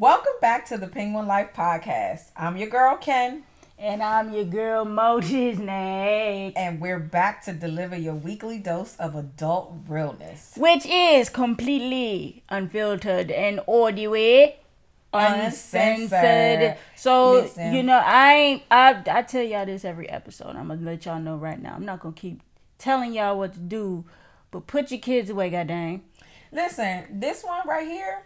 Welcome back to the Penguin Life Podcast. I'm your girl, Ken. And I'm your girl, Moses Nate. And we're back to deliver your weekly dose of adult realness. Which is completely unfiltered and audio uncensored. uncensored. So Listen. you know, I ain't I I tell y'all this every episode. I'm gonna let y'all know right now. I'm not gonna keep telling y'all what to do, but put your kids away, goddamn. Listen, this one right here,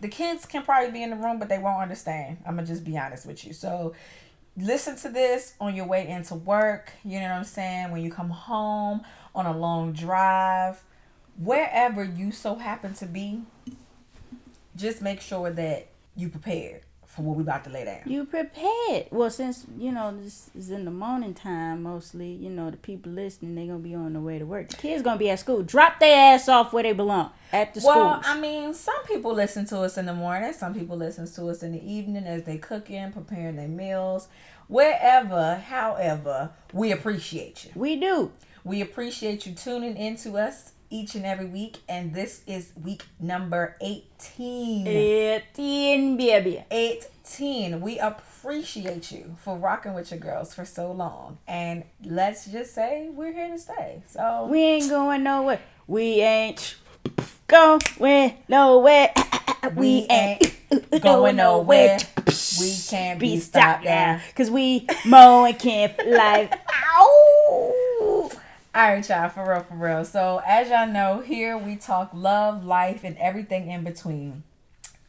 the kids can probably be in the room, but they won't understand. I'm gonna just be honest with you. So listen to this on your way into work, you know what I'm saying? When you come home on a long drive, wherever you so happen to be, just make sure that you prepared for what we about to lay down. You prepared. Well, since you know this is in the morning time, mostly, you know the people listening, they gonna be on the way to work. The kids gonna be at school. Drop their ass off where they belong at the school. Well, I mean, some people listen to us in the morning. Some people listen to us in the evening as they cooking, preparing their meals. Wherever, however, we appreciate you. We do. We appreciate you tuning in to us each and every week, and this is week number 18. 18, baby. 18. We appreciate you for rocking with your girls for so long. And let's just say we're here to stay. So we ain't going nowhere. We ain't going nowhere. We ain't going nowhere. We can't be stopped now. Cause we mow and can't fly. Ow! All right, y'all, for real, for real. So, as y'all know, here we talk love, life, and everything in between.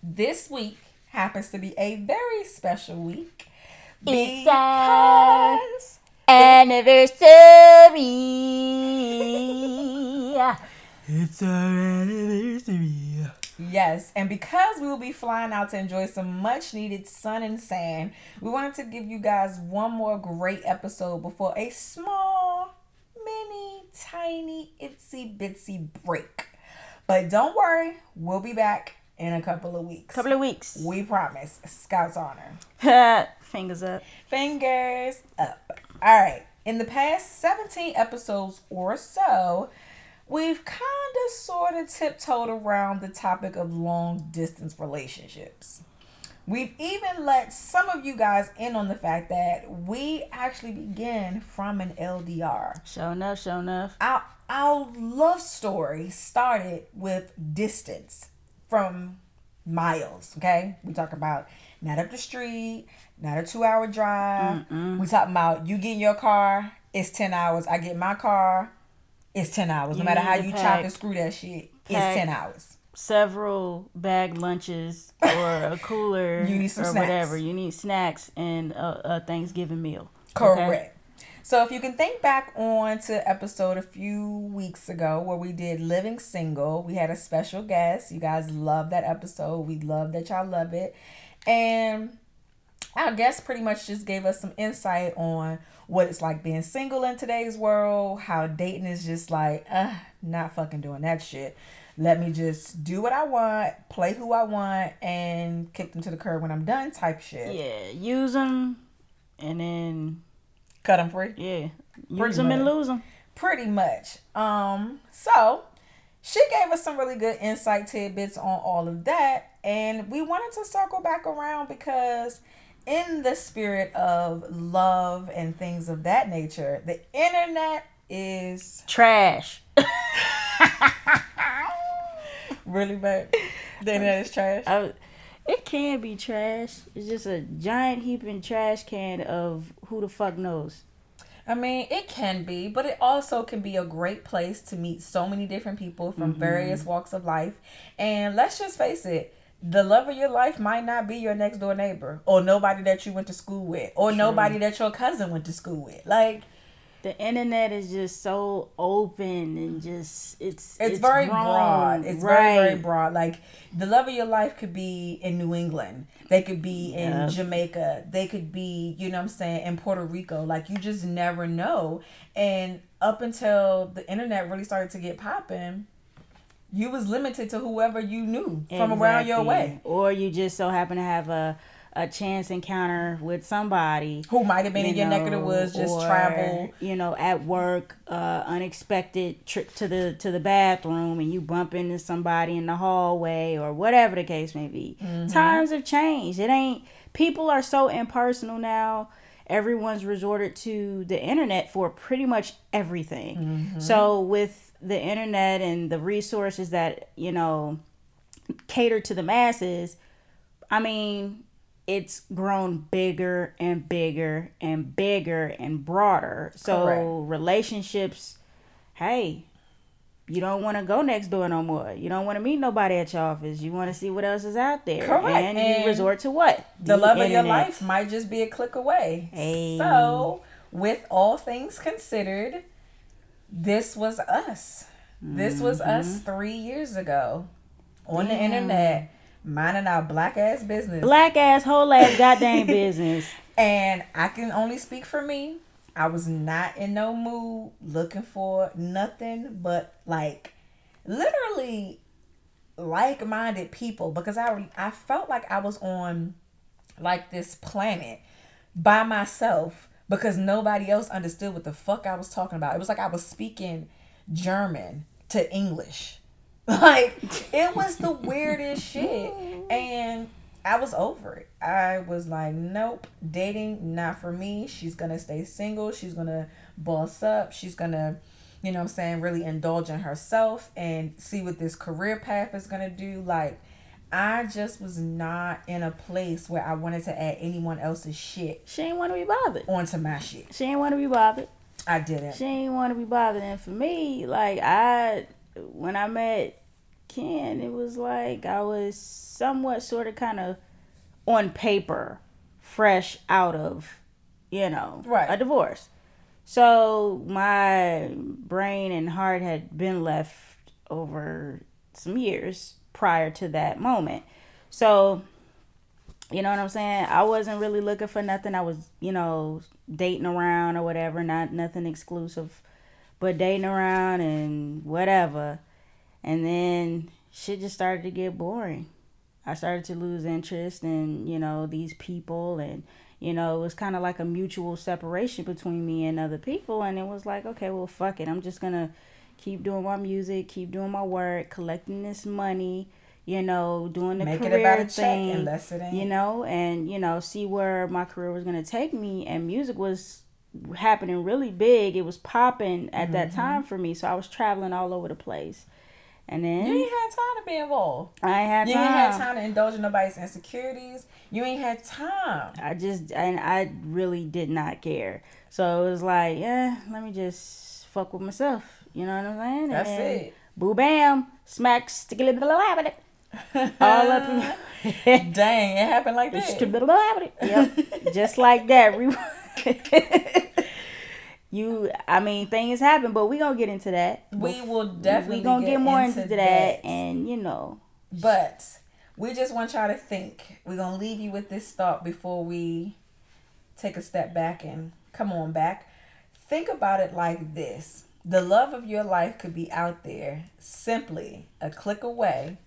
This week happens to be a very special week because anniversary. it's our anniversary. Yes, and because we will be flying out to enjoy some much needed sun and sand, we wanted to give you guys one more great episode before a small mini, tiny, itsy bitsy break. But don't worry, we'll be back in a couple of weeks. Couple of weeks. We promise. Scouts honor. Fingers up. Fingers up. All right. In the past 17 episodes or so, we've kind of sort of tiptoed around the topic of long distance relationships. We've even let some of you guys in on the fact that we actually begin from an LDR. Show enough, show enough. Our, our love story started with distance from miles, okay? We talk about not up the street, not a two hour drive. Mm-mm. We talk about you get in your car, it's 10 hours. I get my car, it's 10 hours. No you matter how you pack, chop and screw that shit, it's 10 hours several bag lunches or a cooler or snacks. whatever. You need snacks and a, a Thanksgiving meal. Correct. Okay? So if you can think back on to episode a few weeks ago where we did living single, we had a special guest. You guys love that episode. We love that y'all love it. And our guest pretty much just gave us some insight on what it's like being single in today's world, how dating is just like, uh, not fucking doing that shit let me just do what I want, play who I want, and kick them to the curb when I'm done type shit. Yeah, use them and then cut them free. Yeah, use them and lose them. Pretty much. Um, so she gave us some really good insight tidbits on all of that, and we wanted to circle back around because in the spirit of love and things of that nature, the internet is trash. really, bad. The internet is trash. I, it can be trash. It's just a giant heaping trash can of who the fuck knows. I mean, it can be, but it also can be a great place to meet so many different people from mm-hmm. various walks of life. And let's just face it, the love of your life might not be your next door neighbor or nobody that you went to school with or True. nobody that your cousin went to school with. Like, the internet is just so open and just it's it's, it's very wrong. broad. It's right. very very broad. Like the love of your life could be in New England. They could be in. Jamaica. They could be, you know what I'm saying, in Puerto Rico. Like you just never know. And up until the internet really started to get popping, you was limited to whoever you knew exactly. from around your way. Or you just so happen to have a a chance encounter with somebody who might have been you in your know, neck of the woods, just or, travel, you know, at work, uh, unexpected trip to the to the bathroom, and you bump into somebody in the hallway or whatever the case may be. Mm-hmm. Times have changed. It ain't people are so impersonal now. Everyone's resorted to the internet for pretty much everything. Mm-hmm. So with the internet and the resources that you know cater to the masses, I mean, it's grown bigger and bigger and bigger and broader. So Correct. relationships, hey, you don't want to go next door no more. You don't want to meet nobody at your office. You want to see what else is out there. Correct. And, and you resort to what? The, the love internet. of your life might just be a click away. Hey. So, with all things considered, this was us. This mm-hmm. was us mm-hmm. three years ago on Damn. the internet minding our black ass business. Black ass whole ass goddamn business. And I can only speak for me. I was not in no mood looking for nothing but like literally like minded people because I I felt like I was on like this planet by myself because nobody else understood what the fuck I was talking about. It was like I was speaking German to English. Like it was the weirdest shit. And I was over it. I was like, nope, dating not for me. She's gonna stay single. She's gonna boss up. She's gonna, you know I'm saying, really indulge in herself and see what this career path is gonna do. Like, I just was not in a place where I wanted to add anyone else's shit. She ain't want to be bothered. Onto my shit. She ain't want to be bothered. I didn't. She ain't want to be bothered. And for me, like I, when I met Ken, it was like I was somewhat sort of kind of on paper fresh out of, you know, right. a divorce. So my brain and heart had been left over some years prior to that moment. So, you know what I'm saying? I wasn't really looking for nothing. I was, you know, dating around or whatever, not nothing exclusive, but dating around and whatever. And then shit just started to get boring. I started to lose interest in, you know, these people and you know, it was kind of like a mutual separation between me and other people and it was like, okay, well, fuck it. I'm just going to keep doing my music, keep doing my work, collecting this money, you know, doing the Make career it about a thing, check unless it ain't. you know, and you know, see where my career was going to take me and music was happening really big. It was popping at mm-hmm. that time for me, so I was traveling all over the place. And then you ain't had time to be involved. I ain't had time. you time. ain't had time to indulge in nobody's insecurities. You ain't had time. I just and I really did not care. So it was like, yeah, let me just fuck with myself. You know what I'm saying? That's and it. Boo bam, smack sticky little it. All up in Dang, it happened like that. Yep. just like that you i mean things happen but we gonna get into that. We will definitely we gonna get, get more into, into that, that. and you know. But we just want y'all to think we're gonna leave you with this thought before we take a step back and come on back. Think about it like this. The love of your life could be out there simply a click away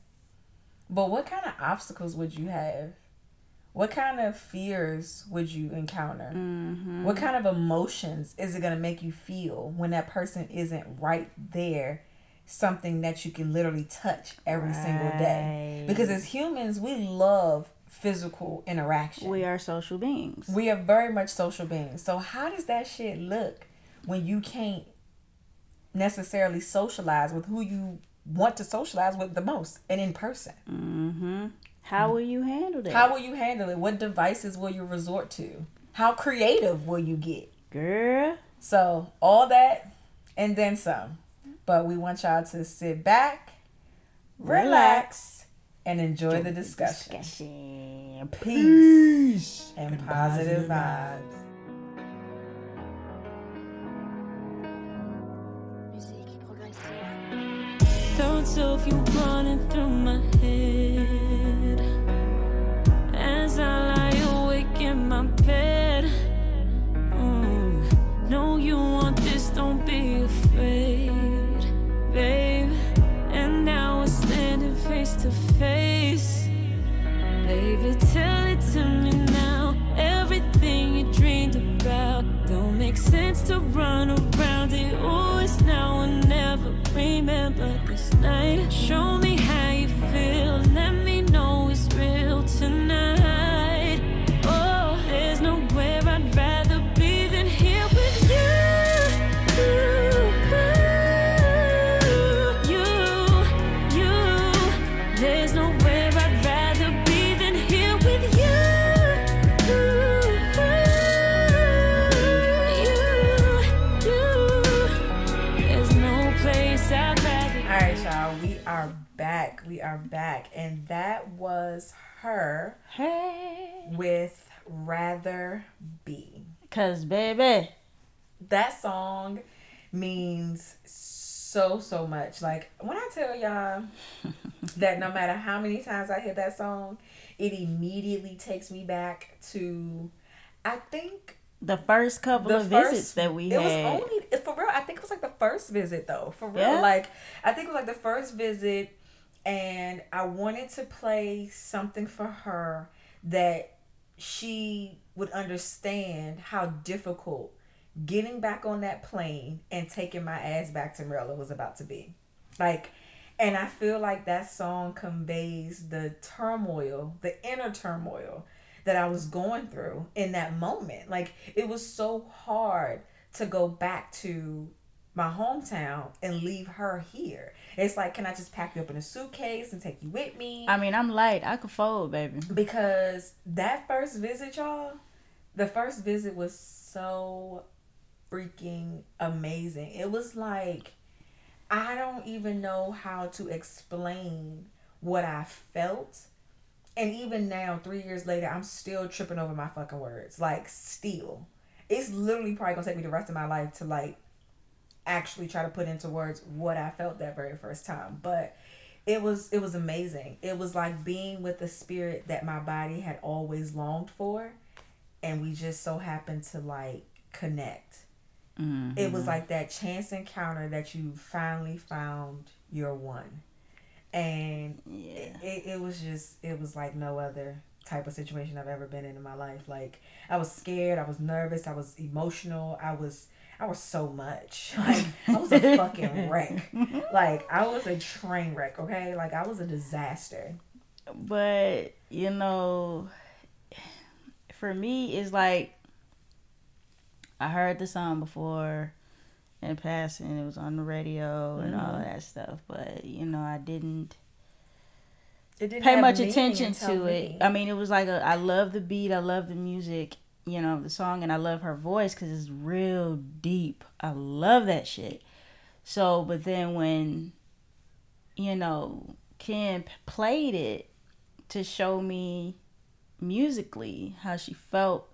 but what kind of obstacles would you have what kind of fears would you encounter? Mm-hmm. What kind of emotions is it going to make you feel when that person isn't right there? Something that you can literally touch every right. single day. Because as humans, we love physical interaction. We are social beings. We are very much social beings. So, how does that shit look when you can't necessarily socialize with who you want to socialize with the most and in person? Mm-hmm. How will you handle that? How will you handle it? What devices will you resort to? How creative will you get? Girl. So, all that and then some. But we want y'all to sit back, relax, and enjoy the discussion. discussion. Peace, Peace and, and positive, positive vibes. Thoughts of you running through my head as I lie awake in my bed. Mm. No, you want this, don't be afraid, babe. And now we're standing face to face. Baby, tell it to me now. Everything you dreamed about don't make sense to run around it. Oh, it's now or never. Remember this night. Show me how you feel. Let me know it's real tonight. Right, y'all. We are back. We are back, and that was her Hey. with "Rather Be." Cause baby. That song means so so much. Like when I tell y'all that no matter how many times I hear that song, it immediately takes me back to. I think The first couple the of first visits that we it had. was only for real. I think it was like the first visit though. For real, Yeah? like I think it was like the first visit, and I wanted to play something for her that she would understand how difficult getting back on that plane and taking my ass back to Maryland was about to be. Like, and I feel like that song conveys the turmoil, the inner turmoil that I was going through in that moment. Like, it was so hard to go back to my hometown and leave her here. It's like, can I just pack you up in a suitcase and take you with me? I mean, I'm light. I could fold, baby. because that first visit, y'all, the first visit was so freaking amazing. It was like I don't even know how to explain what I felt. And even now, three years later, I'm still tripping over my fucking words. Like, still. It's literally probably gonna take me the rest of my life to like actually try to put into words what I felt that very first time. But it was it was amazing. It was like being with the spirit that my body had always longed for and we just so happened to like connect. Mm-hmm. It was like that chance encounter that you finally found your one. And Yeah. it, it was just it was like no other type of situation I've ever been in in my life. Like I was scared, I was nervous, I was emotional, I was I was so much. Like I was a fucking wreck. Like I was a train wreck, okay? Like I was a disaster. But, you know, for me, it's like I heard the song before in passing. It was on the radio and all mm-hmm. that stuff. But, you know, I didn't didn't pay much attention to it. me. I mean, it was like a, I love the beat, I love the music, you know, the song, and I love her voice because it's real deep. I love that shit. So, but then when, you know, Kim played it to show me musically how she felt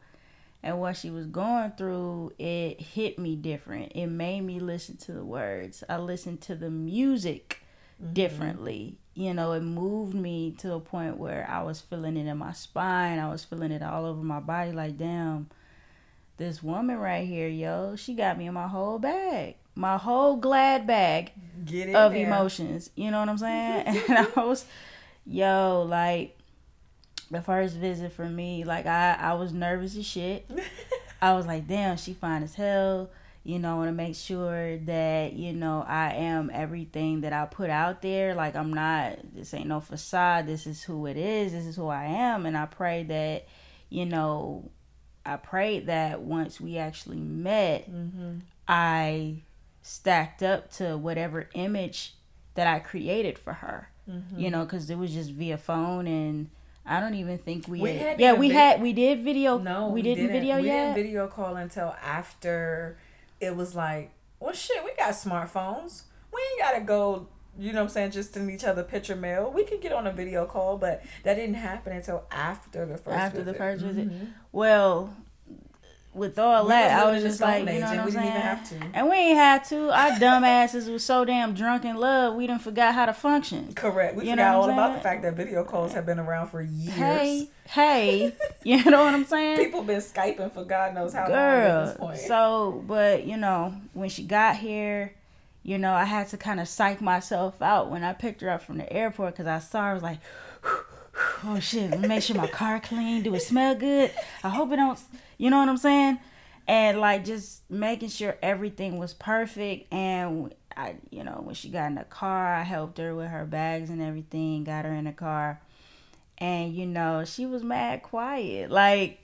and what she was going through, it hit me different. It made me listen to the words. I listened to the music mm-hmm. differently. You know, it moved me to a point where I was feeling it in my spine. I was feeling it all over my body. Like, damn, this woman right here, yo, she got me in my whole bag, my whole glad bag Get of there. emotions. You know what I'm saying? and I was, yo, like the first visit for me, like I, I was nervous as shit. I was like, damn, she fine as hell. You know, I want to make sure that you know I am everything that I put out there. Like I'm not. This ain't no facade. This is who it is. This is who I am. And I pray that, you know, I prayed that once we actually met, Mm-hmm. I stacked up to whatever image that I created for her. Mm-hmm. You know, because it was just via phone, and I don't even think we, We had. hadn't yeah, we had. We did video. No, we, didn't, video we yet. didn't video call until after it was like, well, shit, we got smartphones. We ain't gotta go. You know what I'm saying? Just send each other picture mail. We could get on a video call, but that didn't happen until after the first. after the visit. first visit. Mhm. Well, with all We that, was I was just like, you know what and I'm we saying? didn't even have to. And we ain't had to. Our dumbasses was so damn drunk in love, we didn't forgot how to function. Correct. We You forgot all about the fact that video calls have been around for years. Hey, hey, you know what I'm saying? People been skyping for God knows how long at this point. So, but you know, when she got here, you know, I had to kind of psych myself out when I picked her up from the airport because I saw her I was like, oh shit, make sure my car clean. Do it smell good? I hope it don't. You know what I'm saying? And like just making sure everything was perfect. And I, you know, when she got in the car, I helped her with her bags and everything. Got her in the car, and you know, she was mad quiet. Like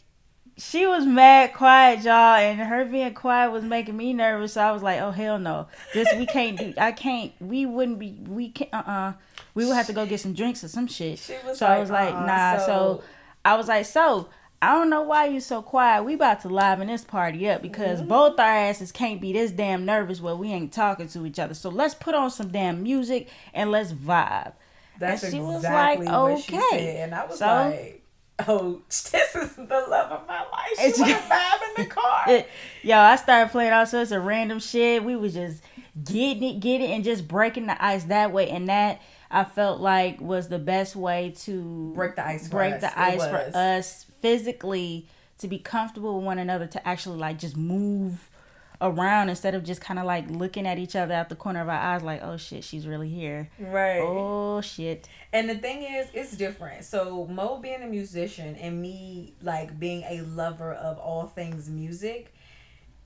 she was mad quiet, y'all, and her being quiet was making me nervous. So I was like, "Oh hell no, this we can't do. I can't. We wouldn't be. We can't. Uh uh We would have to go get some drinks or some shit." so like, I was like, "Nah." So... so I was like, "So." I don't know why you so quiet. We about to liven this party up because mm-hmm. both our asses can't be this damn nervous where we ain't talking to each other. So let's put on some damn music and let's vibe. That's and she exactly was like, okay. she said, and I was so, like, oh, this is the love of my life. She was vibe in the car. It, yo, I started playing all sorts of random shit. We was just getting it, getting it, and just breaking the ice that way. And that I felt like was the best way to break the ice. break the ice for us physically to be comfortable with one another to actually like just move around instead of just kind of like looking at each other out the corner of our eyes like oh shit she's really here. Right. Oh shit. And the thing is it's different. So mo being a musician and me like being a lover of all things music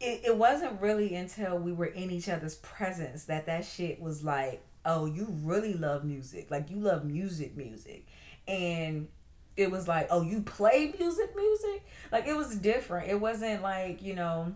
it, it wasn't really until we were in each other's presence that that shit was like oh you really love music like you love music music and it was like oh you play music music like it was different it wasn't like you know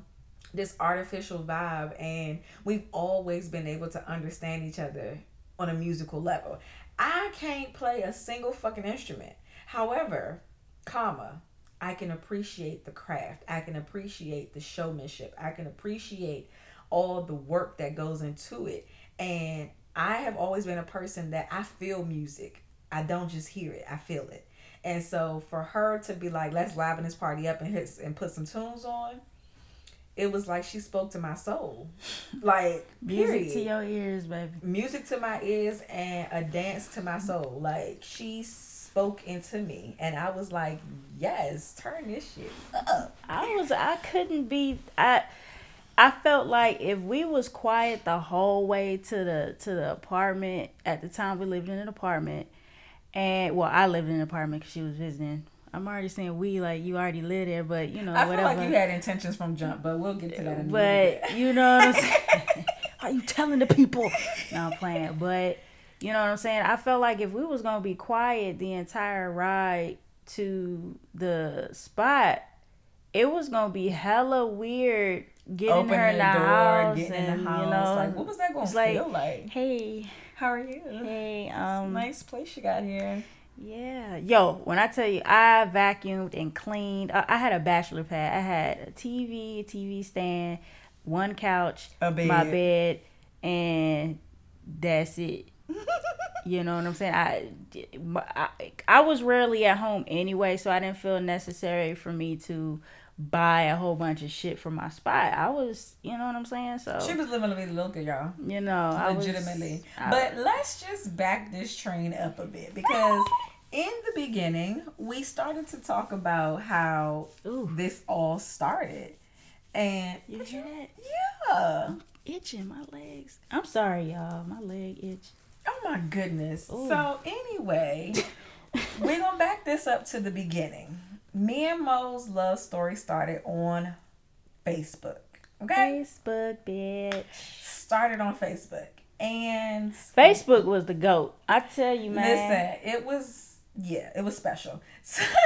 this artificial vibe and we've always been able to understand each other on a musical level. I can't play a single fucking instrument. However, comma, I can appreciate the craft. I can appreciate the showmanship. I can appreciate all the work that goes into it. And I have always been a person that I feel music. I don't just hear it, I feel it. And so for her to be like, let's liven this party up and hit and put some tunes on, it was like she spoke to my soul. Like music to your ears, baby. Music to my ears and a dance to my soul. Like she spoke into me and I was like, Yes, turn this shit up. I was I couldn't be I I felt like if we was quiet the whole way to the to the apartment at the time we lived in an apartment and well I lived in an apartment because she was visiting I'm already saying we like you already live there, but you know I whatever. feel like you had intentions from jump, but we'll get to that. In a minute. but you know what I'm saying? Are you telling the people? No, I'm playing, but you know what I'm saying. I felt like if we was gonna be quiet the entire ride to the spot, it was gonna be hella weird getting Open her in the, door, house getting and in the house. you know, like what was that gonna feel like, like? Hey, how are you? Hey, um, nice place you got here. Yeah, yo, when I tell you I vacuumed and cleaned, I, I had a bachelor pad. I had a TV, a TV stand, one couch, bed. my bed, and that's it. you know what I'm saying? I, I I was rarely at home anyway, so I didn't feel necessary for me to buy a whole bunch of shit for my spot. I was, you know what I'm saying? So she was living a little local, y'all. You know, legitimately. Was, but let's just back this train up a bit because in the beginning we started to talk about how Ooh. this all started, and you hear that? Yeah, I'm itching my legs. I'm sorry, y'all. My leg itch. Oh my goodness. Ooh. So anyway, we're gonna back this up to the beginning me and Mo's love story started on Facebook. Okay. Facebook, bitch. Started on Facebook. And Facebook was the GOAT. I tell you, man. Listen, it was yeah, it was special.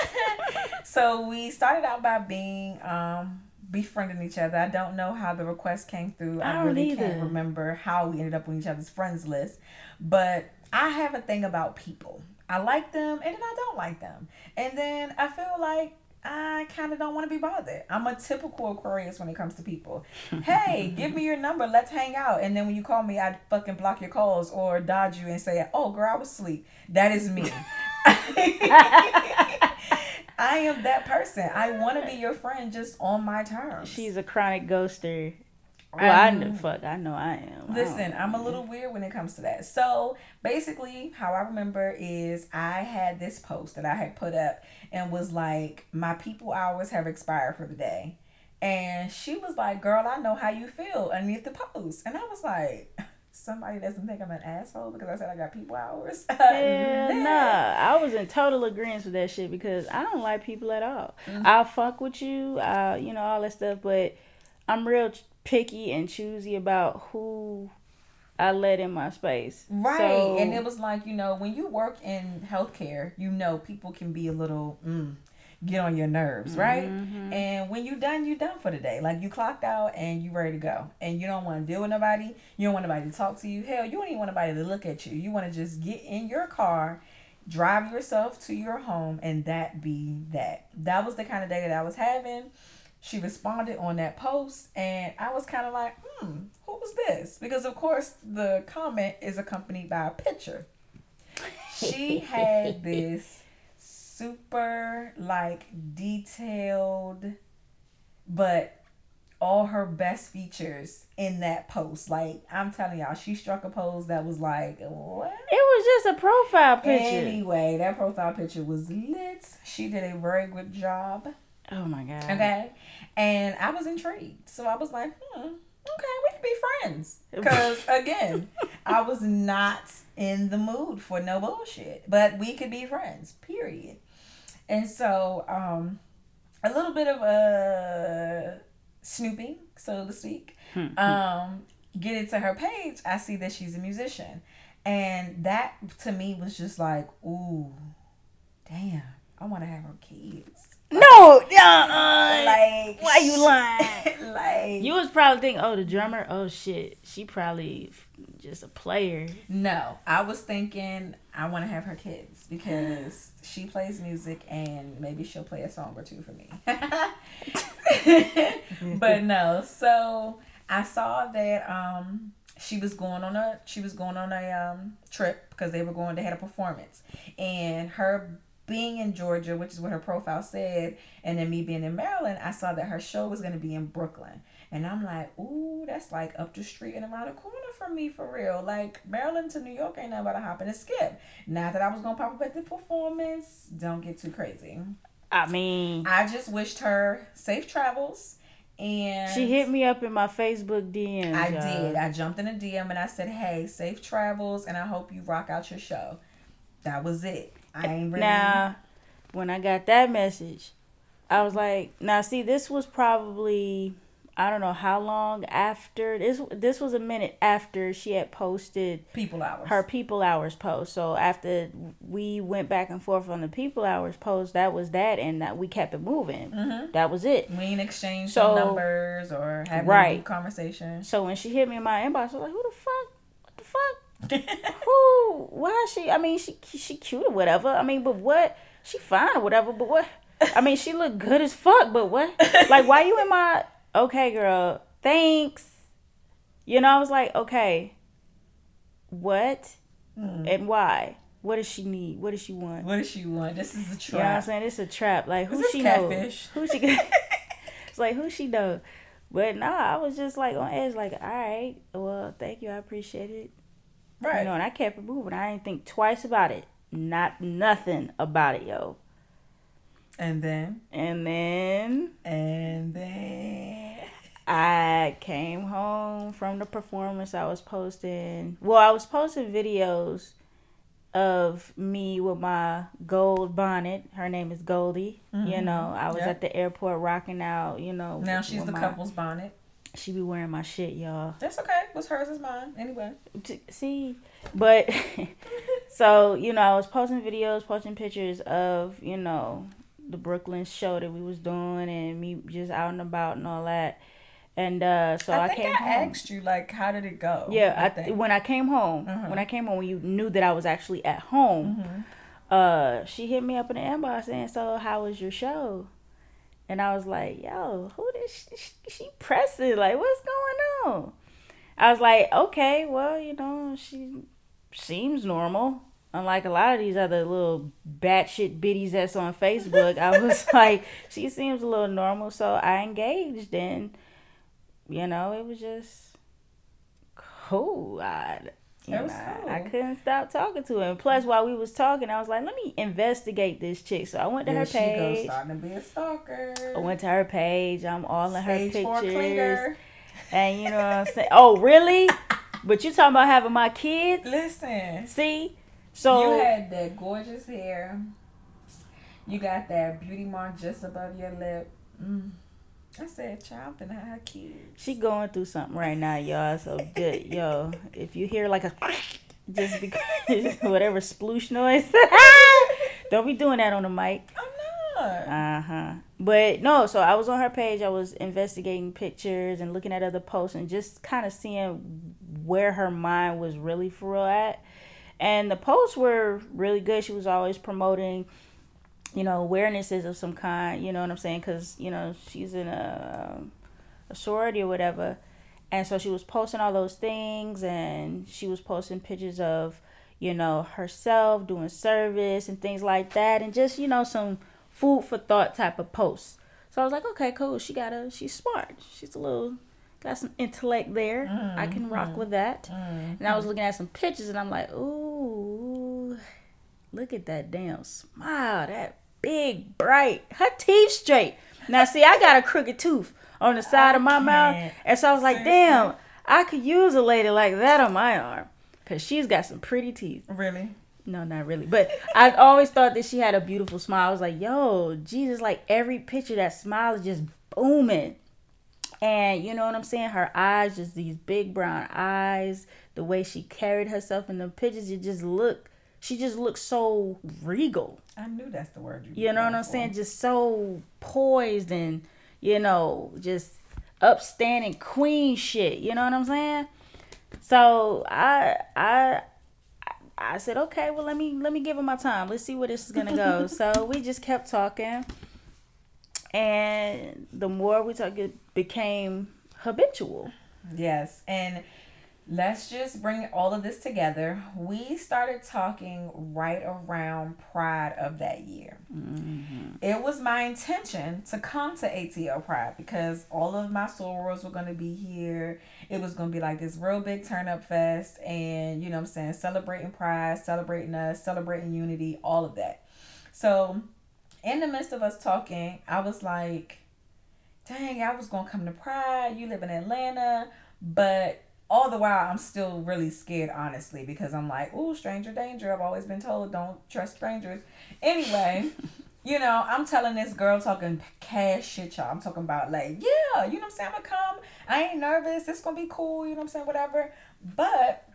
so we started out by being um befriending each other. I don't know how the request came through. I, I really either. can't remember how we ended up on each other's friends list. But I have a thing about people. I like them and then I don't like them. And then I feel like I kind of don't want to be bothered. I'm a typical Aquarius when it comes to people. hey, give me your number. Let's hang out. And then when you call me, I fucking block your calls or dodge you and say, oh, girl, I was asleep. That is me. I am that person. I want to be your friend just on my terms. She's a chronic ghoster. Well, I know, fuck, I know I am. Listen, I I'm a little weird when it comes to that. So basically, how I remember is I had this post that I had put up and was like, "My people hours have expired for the day," and she was like, "Girl, I know how you feel underneath the post," and I was like. somebody doesn't think I'm an asshole because I said I got people hours. Yeah, nah. I was in total agreement with that shit because I don't like people at all. Mm-hmm. I'll fuck with you, uh, you know, all that stuff, but I'm real picky and choosy about who I let in my space. Right. So, and it was like, you know, when you work in healthcare, you know people can be a little mm, get on your nerves, right? Mm-hmm. And when you're done, you're done for the day. Like you clocked out and you ready to go. And you don't want to deal with nobody. You don't want nobody to talk to you. Hell, you don't even want nobody to look at you. You want to just get in your car, drive yourself to your home, and that be that. That was the kind of day that I was having. She responded on that post, and I was kind of like, hmm, who was this? Because, of course, the comment is accompanied by a picture. She had this super like detailed but all her best features in that post. Like I'm telling y'all, she struck a pose that was like what? It was just a profile picture. Anyway, that profile picture was lit. She did a very good job. Oh my god. Okay. And I was intrigued. So I was like, hmm, okay, we can be friends. Because again, I was not in the mood for no bullshit. But we could be friends. Period. And so, um, a little bit of a uh, snooping, so to speak. Hmm. Um, get into her page, I see that she's a musician. And that to me was just like, ooh, damn, I want to have her kids. No, uh, like why you lying? like you was probably thinking, oh, the drummer, oh shit, she probably just a player. No, I was thinking I want to have her kids because she plays music and maybe she'll play a song or two for me. but no, so I saw that um she was going on a she was going on a um trip because they were going they had a performance and her being in Georgia, which is what her profile said, and then me being in Maryland, I saw that her show was going to be in Brooklyn. And I'm like, ooh, that's like up the street and around the corner from me for real. Like Maryland to New York ain't nothing but a hop and a skip. Not that I was gonna pop up at the performance. Don't get too crazy. I mean, I just wished her safe travels. And she hit me up in my Facebook DM. I y'all. did. I jumped in a DM and I said, "Hey, safe travels, and I hope you rock out your show." That was it. I ain't really. Now, when I got that message, I was like, "Now, see, this was probably." I don't know how long after this this was a minute after she had posted people hours her people hours post. So after we went back and forth on the people hours post, that was that, and that we kept it moving. Mm-hmm. That was it. We ain't exchanged so, numbers or had right. conversation. So when she hit me in my inbox, I was like, "Who the fuck? What the fuck? Who? Why is she? I mean, she she cute or whatever. I mean, but what? She fine or whatever. But what? I mean, she look good as fuck. But what? Like, why you in my okay, girl, thanks. You know, I was like, okay, what mm. and why? What does she need? What does she want? What does she want? This is a trap. You know what I'm saying? It's a trap. Like who she catfish? know? Who she? it's like who she know? But nah, I was just like on edge. Like, all right, well, thank you, I appreciate it. Right. You know, and I kept it moving. I didn't think twice about it. Not nothing about it, yo. And then? And then? And then? I came home from the performance I was posting. Well, I was posting videos of me with my gold bonnet. Her name is Goldie. Mm-hmm. You know, I was yep. at the airport rocking out, you know. Now she's the my, couple's bonnet. She be wearing my shit, y'all. That's okay. What's hers is mine. Anyway. See, but so, you know, I was posting videos, posting pictures of, you know, the Brooklyn show that we was doing and me just out and about and all that. And uh, so I, I came I home. asked you like, how did it go? Yeah, I, when I came home, uh-huh. when I came home, when you knew that I was actually at home, mm-hmm. uh, she hit me up in the inbox saying, "So how was your show?" And I was like, "Yo, who did she, she, she pressing? Like, what's going on?" I was like, "Okay, well, you know, she seems normal." unlike a lot of these other little batshit biddies that's on Facebook, I was like, she seems a little normal, so I engaged, and you know, it was just cool. I, cool. I, I couldn't stop talking to him. Plus, while we was talking, I was like, let me investigate this chick. So I went to there her page. She starting to be a stalker. I went to her page. I'm all in Stage her pictures. And you know what I'm saying? Oh, really? But you talking about having my kids? Listen. See? So you had that gorgeous hair. You got that beauty mark just above your lip. Mm. I said, child, and her kids. She going through something right now, y'all. So good, yo. If you hear like a just because whatever sploosh noise, don't be doing that on the mic. I'm not. Uh huh. But no, so I was on her page. I was investigating pictures and looking at other posts and just kind of seeing where her mind was really for real at. And the posts were really good. She was always promoting you know, awarenesses of some kind, you know what I'm saying? Because, you know, she's in a, a sorority or whatever. And so she was posting all those things and she was posting pictures of, you know, herself doing service and things like that. And just, you know, some food for thought type of posts. So I was like, okay, cool. She got a, she's smart. She's a little, got some intellect there. Mm-hmm. I can rock mm-hmm. with that. Mm-hmm. And I was looking at some pictures and I'm like, ooh, look at that damn smile. That big, bright. Her teeth straight. Now, see, I got a crooked tooth on the side I of my mouth. And so I was like, damn, I could use a lady like that on my arm. Because she's got some pretty teeth. Really? No, not really. But I always thought that she had a beautiful smile. I was like, yo, Jesus, like every picture, that smile is just booming. And you know what I'm saying? Her eyes, just these big brown eyes, the way she carried herself in the pictures, it just looked she just looks so regal. I knew that's the word you. You know what I'm for. saying? Just so poised and you know, just upstanding queen shit. You know what I'm saying? So I I I said, okay, well let me let me give her my time. Let's see where this is gonna go. so we just kept talking, and the more we talked, it became habitual. Yes, and let's just bring all of this together. We started talking right around Pride of that year. Mm-hmm. It was my intention to come to ATL Pride because all of my sorors were going to be here. It was going to be like this real big turn up fest and, you know I'm saying, celebrating Pride, celebrating us, celebrating unity, all of that. So, in the midst of us talking, I was like, dang, I was going to come to Pride. You live in Atlanta. But all the while I'm still really scared honestly because I'm like, "Ooh, stranger danger." I've always been told don't trust strangers. Anyway, you know, I'm telling this girl talking cash shit, y'all. I'm talking about like, yeah, you know what I'm saying? I'm gonna come. I ain't nervous. It's gonna be cool. You know what I'm saying? Whatever. But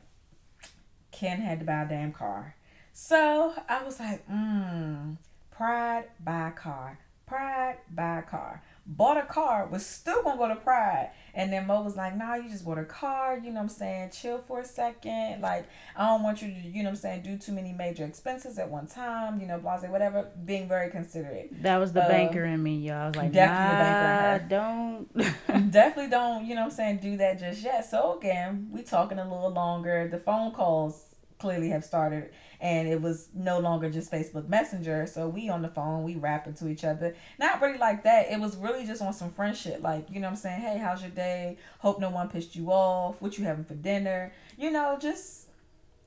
Ken had to buy a damn car. So I was like, mm, pride buy car. Pride buy car bought a car, was still gonna go to Pride. And then Mo was like, nah, you just bought a car, you know what I'm saying? Chill for a second. Like, I don't want you to, you know what I'm saying, do too many major expenses at one time, you know, blase, whatever. Being very considerate. That was the um, banker in me, y'all. I was like, definitely nah, banker don't. definitely don't, you know what I'm saying, do that just yet. So again, we talking a little longer. The phone calls clearly have started and it was no longer just Facebook Messenger. So we on the phone, we rapping to each other. Not really like that. It was really just on some friendship. Like, you know I'm saying? Hey, how's your day? Hope no one pissed you off. What you having for dinner? You know, just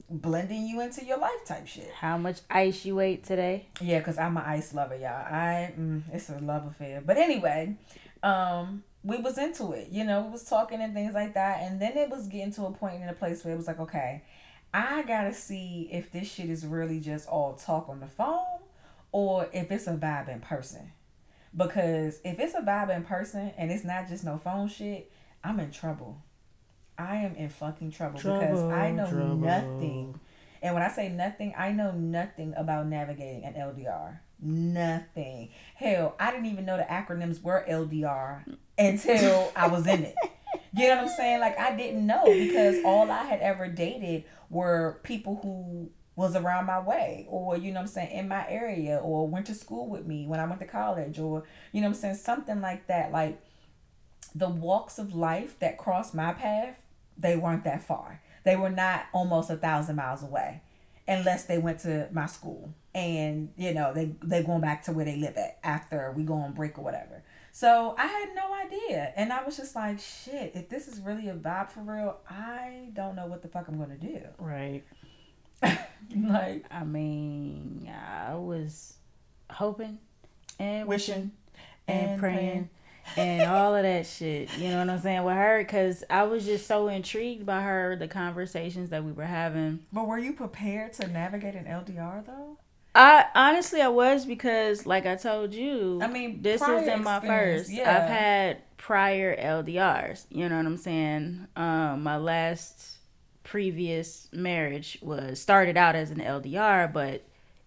blending you into your life type shit. How much ice you ate today? Yeah, because I'm an ice lover, y'all. I mm, it's a love affair. But anyway, um, we was into it. You know, we was talking and things like that. And then it was getting to a point in a place where it was like, okay, I gotta see if this shit is really just all talk on the phone or if it's a vibe in person. Because if it's a vibe in person and it's not just no phone shit, I'm in trouble. I am in fucking trouble, trouble because I know trouble. nothing. And when I say nothing, I know nothing about navigating an LDR. Nothing. Hell, I didn't even know the acronyms were LDR until I was in it. You know what I'm saying? Like I didn't know because all I had ever dated were people who was around my way or you know I'm saying in my area or went to school with me when I went to college or you know I'm saying something like that. Like the walks of life that crossed my path they weren't that far. They were not almost a thousand miles away unless they went to my school. And you know they they going back to where they live at after we go on break or whatever so I had no idea. And I was just like, shit, if this is really a vibe for real, I don't know what the fuck I'm going to do. Right. like, I mean, I was hoping and wishing and, and praying, praying and all of that shit. You know what I'm saying with her? Because I was just so intrigued by her, the conversations that we were having. But were you prepared to navigate an LDR though? I honestly I was because like I told you, I mean, this isn't my first. Yeah. I've had prior LDRs. You know what I'm saying? Um, my last previous marriage was started out as an LDR, but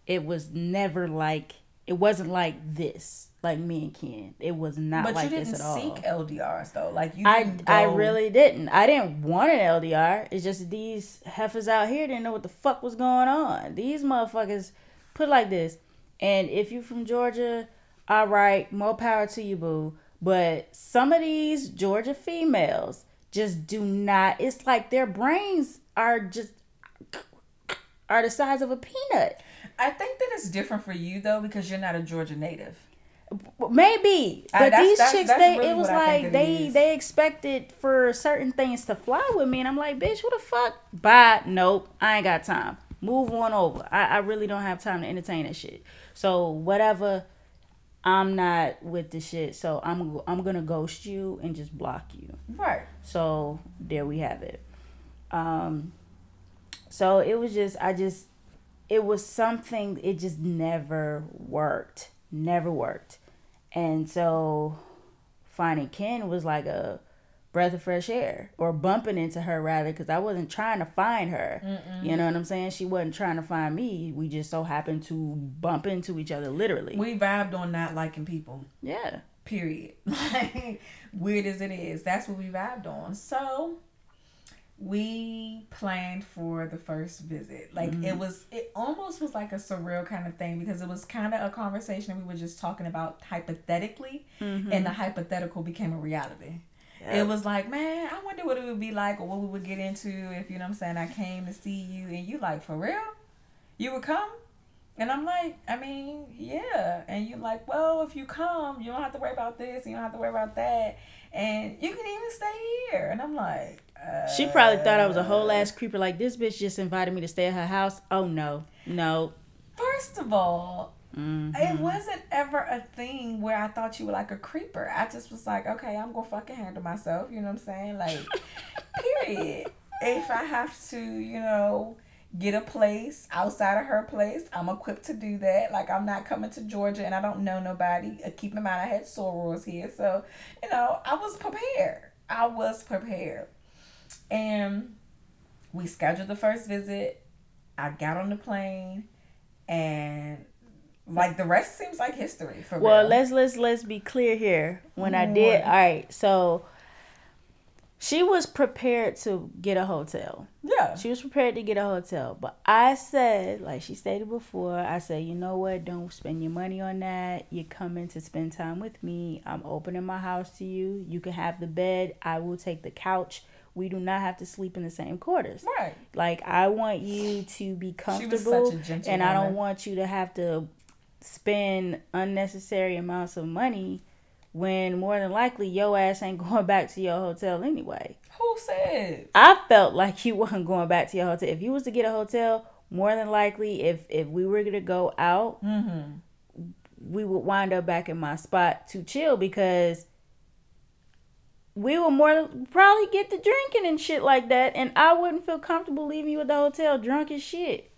it was never like it wasn't like this, like me and Ken. It was not but like you didn't this at all. seek LDRs though. Like you, I didn't I go- really didn't. I didn't want an LDR. It's just these heifers out here didn't know what the fuck was going on. These motherfuckers put it like this. And if you're from Georgia, all right, more power to you, boo. But some of these Georgia females just do not. It's like their brains are just are the size of a peanut. I think that it's different for you though because you're not a Georgia native. Maybe, but that's- these that's- chicks, that's they really it was what I think like they they expected for certain things to fly with me, and I'm like, bitch, what the fuck? Bye, nope, I ain't got time. Move on over. I, I really don't have time to entertain that shit. So whatever, I'm not with the shit. So I'm I'm gonna ghost you and just block you. Right. So there we have it. Um so it was just I just it was something it just never worked. Never worked. And so finding Ken was like a breath of fresh air or bumping into her rather because I wasn't trying to find her. You know what I'm saying? She wasn't trying to find me. We just so happened to bump into each other literally. We vibed on not liking people. yeah. Period. Like weird as it is, that's what we vibed on. So we planned for the first visit. Like Mm-hmm. it was it almost was like a surreal kind of thing because it was kind of a conversation we were just talking about hypothetically Mm-hmm. and the hypothetical became a reality. It was like, man, I wonder what it would be like or what we would get into if you know what I'm saying I came to see you and you like for real? You would come? And I'm like, I mean, yeah. And you're like, well, if you come, you don't have to worry about this, you don't have to worry about that. And you can even stay here. And I'm like, uh, She probably thought I was a whole ass creeper. Like this bitch just invited me to stay at her house. Oh no, no. First of all, Mm-hmm. it wasn't ever a thing where I thought you were like a creeper. I just was like, okay, I'm gonna fucking handle myself. You know what I'm saying? Like, period. If I have to, you know, get a place outside of her place, I'm equipped to do that. Like, I'm not coming to Georgia and I don't know nobody. Uh, Keep in mind, I had sorors here, so you know, I was prepared. I was prepared, and we scheduled the first visit. I got on the plane, and like the rest seems like history for Well, real. let's let's let's be clear here. When I did, all right. So she was prepared to get a hotel. yeah. She was prepared to get a hotel, but I said, like she stated before, I said, you know what? Don't spend your money on that. You're coming to spend time with me. I'm opening my house to you. You can have the bed. I will take the couch. We do not have to sleep in the same quarters. Right. Like I want you to be She was comfortable, such a gentle and I don't want you to have to spend unnecessary amounts of money when more than likely your ass ain't going back to your hotel anyway. Who said? I felt like you wasn't going back to your hotel. If you was to get a hotel, more than likely, if if we were gonna go out, mm-hmm. we would wind up back in my spot to chill because we would more probably get to drinking and shit like that, and I wouldn't feel comfortable leaving you at the hotel drunk as shit.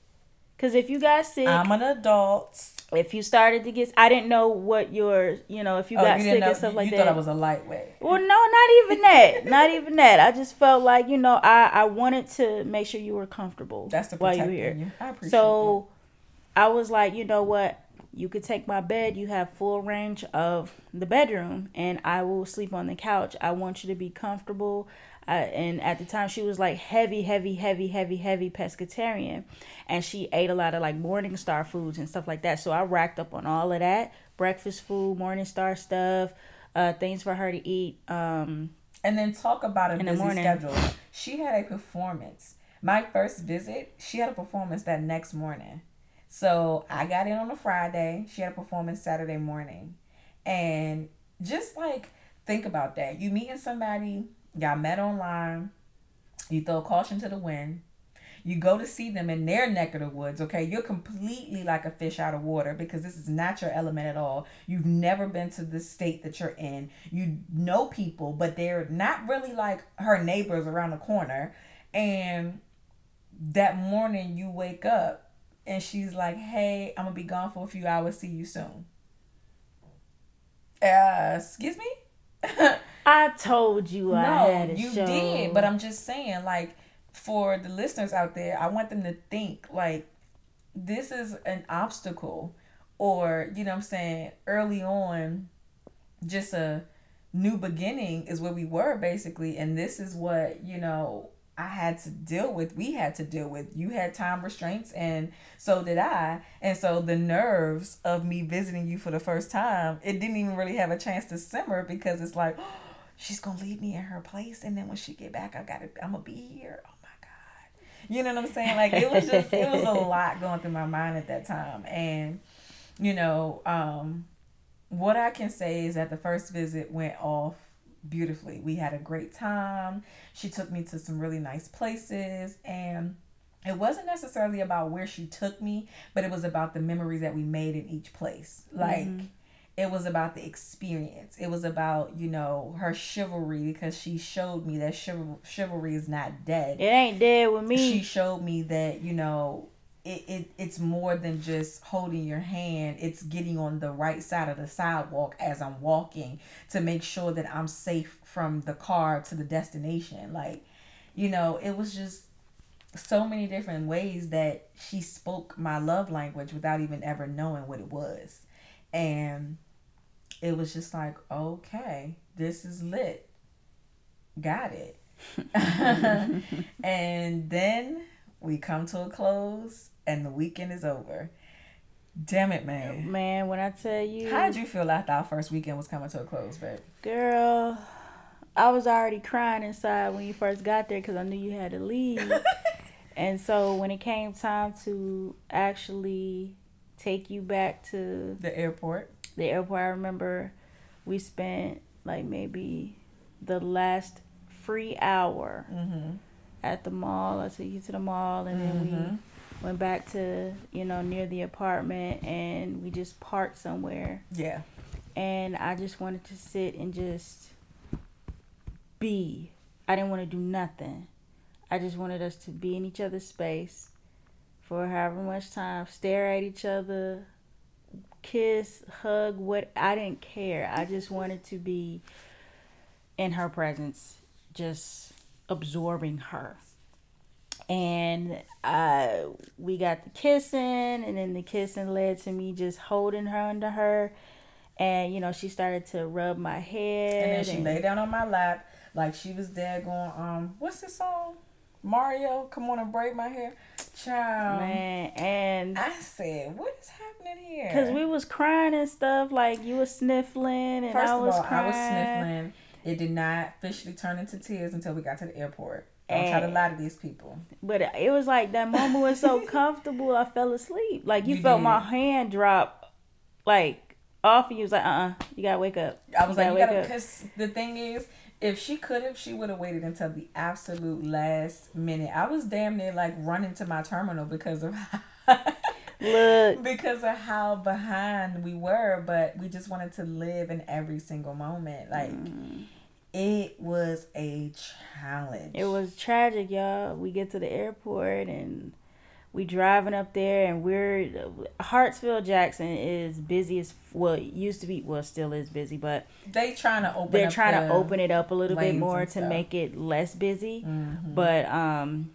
Cause if you got sick, I'm an adult. If you started to get, I didn't know what your, you know, if you Oh, got you sick know, and stuff you, like you that. thought I was a lightweight. Well, no, not even that. not even that. I just felt like you know, I I wanted to make sure you were comfortable. That's the while you were here. you. I appreciate So, I was like, you know what? You could take my bed. You have full range of the bedroom, and I will sleep on the couch. I want you to be comfortable. Uh, and at the time, she was like heavy, heavy, heavy, heavy, heavy pescatarian, and she ate a lot of like Morningstar foods and stuff like that. So I racked up on all of that breakfast food, Morningstar stuff, uh, things for her to eat. Um, And then talk about a In the busy morning. schedule. She had a performance. My first visit, she had a performance that next morning. So I got in on a Friday. She had a performance Saturday morning. And just like think about that. You meeting somebody, y'all met online, you throw caution to the wind. You go to see them in their neck of the woods, okay? You're completely like a fish out of water because this is not your element at all. You've never been to the state that you're in. You know people, but they're not really like her neighbors around the corner. And that morning you wake up and she's like, Hey, I'm gonna be gone for a few hours, see you soon. Uh, excuse me? I told you I no, had a you show. did, but I'm just saying, like, for the listeners out there, I want them to think like this is an obstacle, or you know, I'm saying early on, just a new beginning is where we were basically, and this is what you know I had to deal with. We had to deal with. You had time restraints, and so did I. And so the nerves of me visiting you for the first time, it didn't even really have a chance to simmer because it's like, she's gonna leave me in her place, and then when she get back, I gotta, I'm gonna be here. Oh my god, you know what I'm saying? Like it was just, it was a lot going through my mind at that time, and you know, um, what I can say is that the first visit went off beautifully. We had a great time. She took me to some really nice places and it wasn't necessarily about where she took me, but it was about the memories that we made in each place. Like mm-hmm. It was about the experience. It was about, you know, her chivalry because she showed me that chival- chivalry is not dead. It ain't dead with me. She showed me that, you know, it, it it's more than just holding your hand it's getting on the right side of the sidewalk as i'm walking to make sure that i'm safe from the car to the destination like you know it was just so many different ways that she spoke my love language without even ever knowing what it was and it was just like okay this is lit got it and then we come to a close and the weekend is over. Damn it, man. Man, when I tell you. How did you feel after our first weekend was coming to a close, babe? Girl, I was already crying inside when you first got there because I knew you had to leave. and so when it came time to actually take you back to the airport, the airport, I remember we spent like maybe the last free hour. Mm-hmm at the mall. I took you to the mall, and mm-hmm. then we mm-hmm. went back to you know near the apartment, and we just parked somewhere. Yeah. And I just wanted to sit and just be. I didn't want to do nothing. I just wanted us to be in each other's space for however much time, stare at each other, kiss, hug, what I didn't care. I just wanted to be in her presence, just absorbing her. And uh, we got the kissing, and then the kissing led to me just holding her under her. And, you know, she started to rub my head. And then she and, lay down on my lap like she was dead. going, um, what's this song? Mario, come on and braid my hair. Child. Man, and I said, what is happening here? Because we was crying and stuff. Like, you was sniffling, and First I was of all, crying. I was sniffling it did not officially turn into tears until we got to the airport. Don't and, try to lie to these people. But it was like that moment was so comfortable. I fell asleep. Like you, you felt did. my hand drop, like off. And you was like, uh, uh-uh, uh you gotta wake up. I was you like, you gotta. Because the thing is, if she could have, she would have waited until the absolute last minute. I was damn near like running to my terminal because of. Look. because of how behind we were, but we just wanted to live in every single moment. Like mm. it was a challenge. It was tragic, y'all. We get to the airport and we driving up there and we're Hartsfield Jackson is busy as well it used to be well still is busy but they trying to open they're trying to open it up a little bit more to make it less busy. Mm-hmm. but um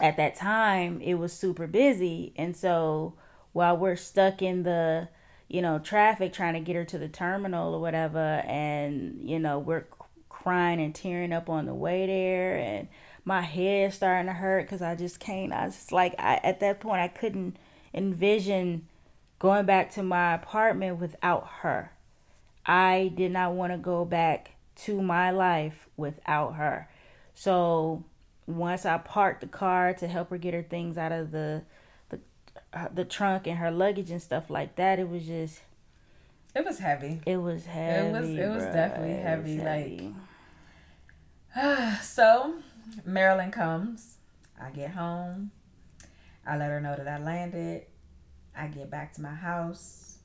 at that time it was super busy. And so while we're stuck in the you know traffic trying to get her to the terminal or whatever and you know we're crying and tearing up on the way there and my head starting to hurt because i just can't i was like I, at that point i couldn't envision going back to my apartment without her i did not want to go back to my life without her so once I parked the car to help her get her things out of the the uh, the trunk and her luggage and stuff like that, it was just it was heavy. It was heavy. It was it was definitely it heavy. Was heavy. Like so, Marilyn comes I get home, I let her know that I landed. I get back to my house.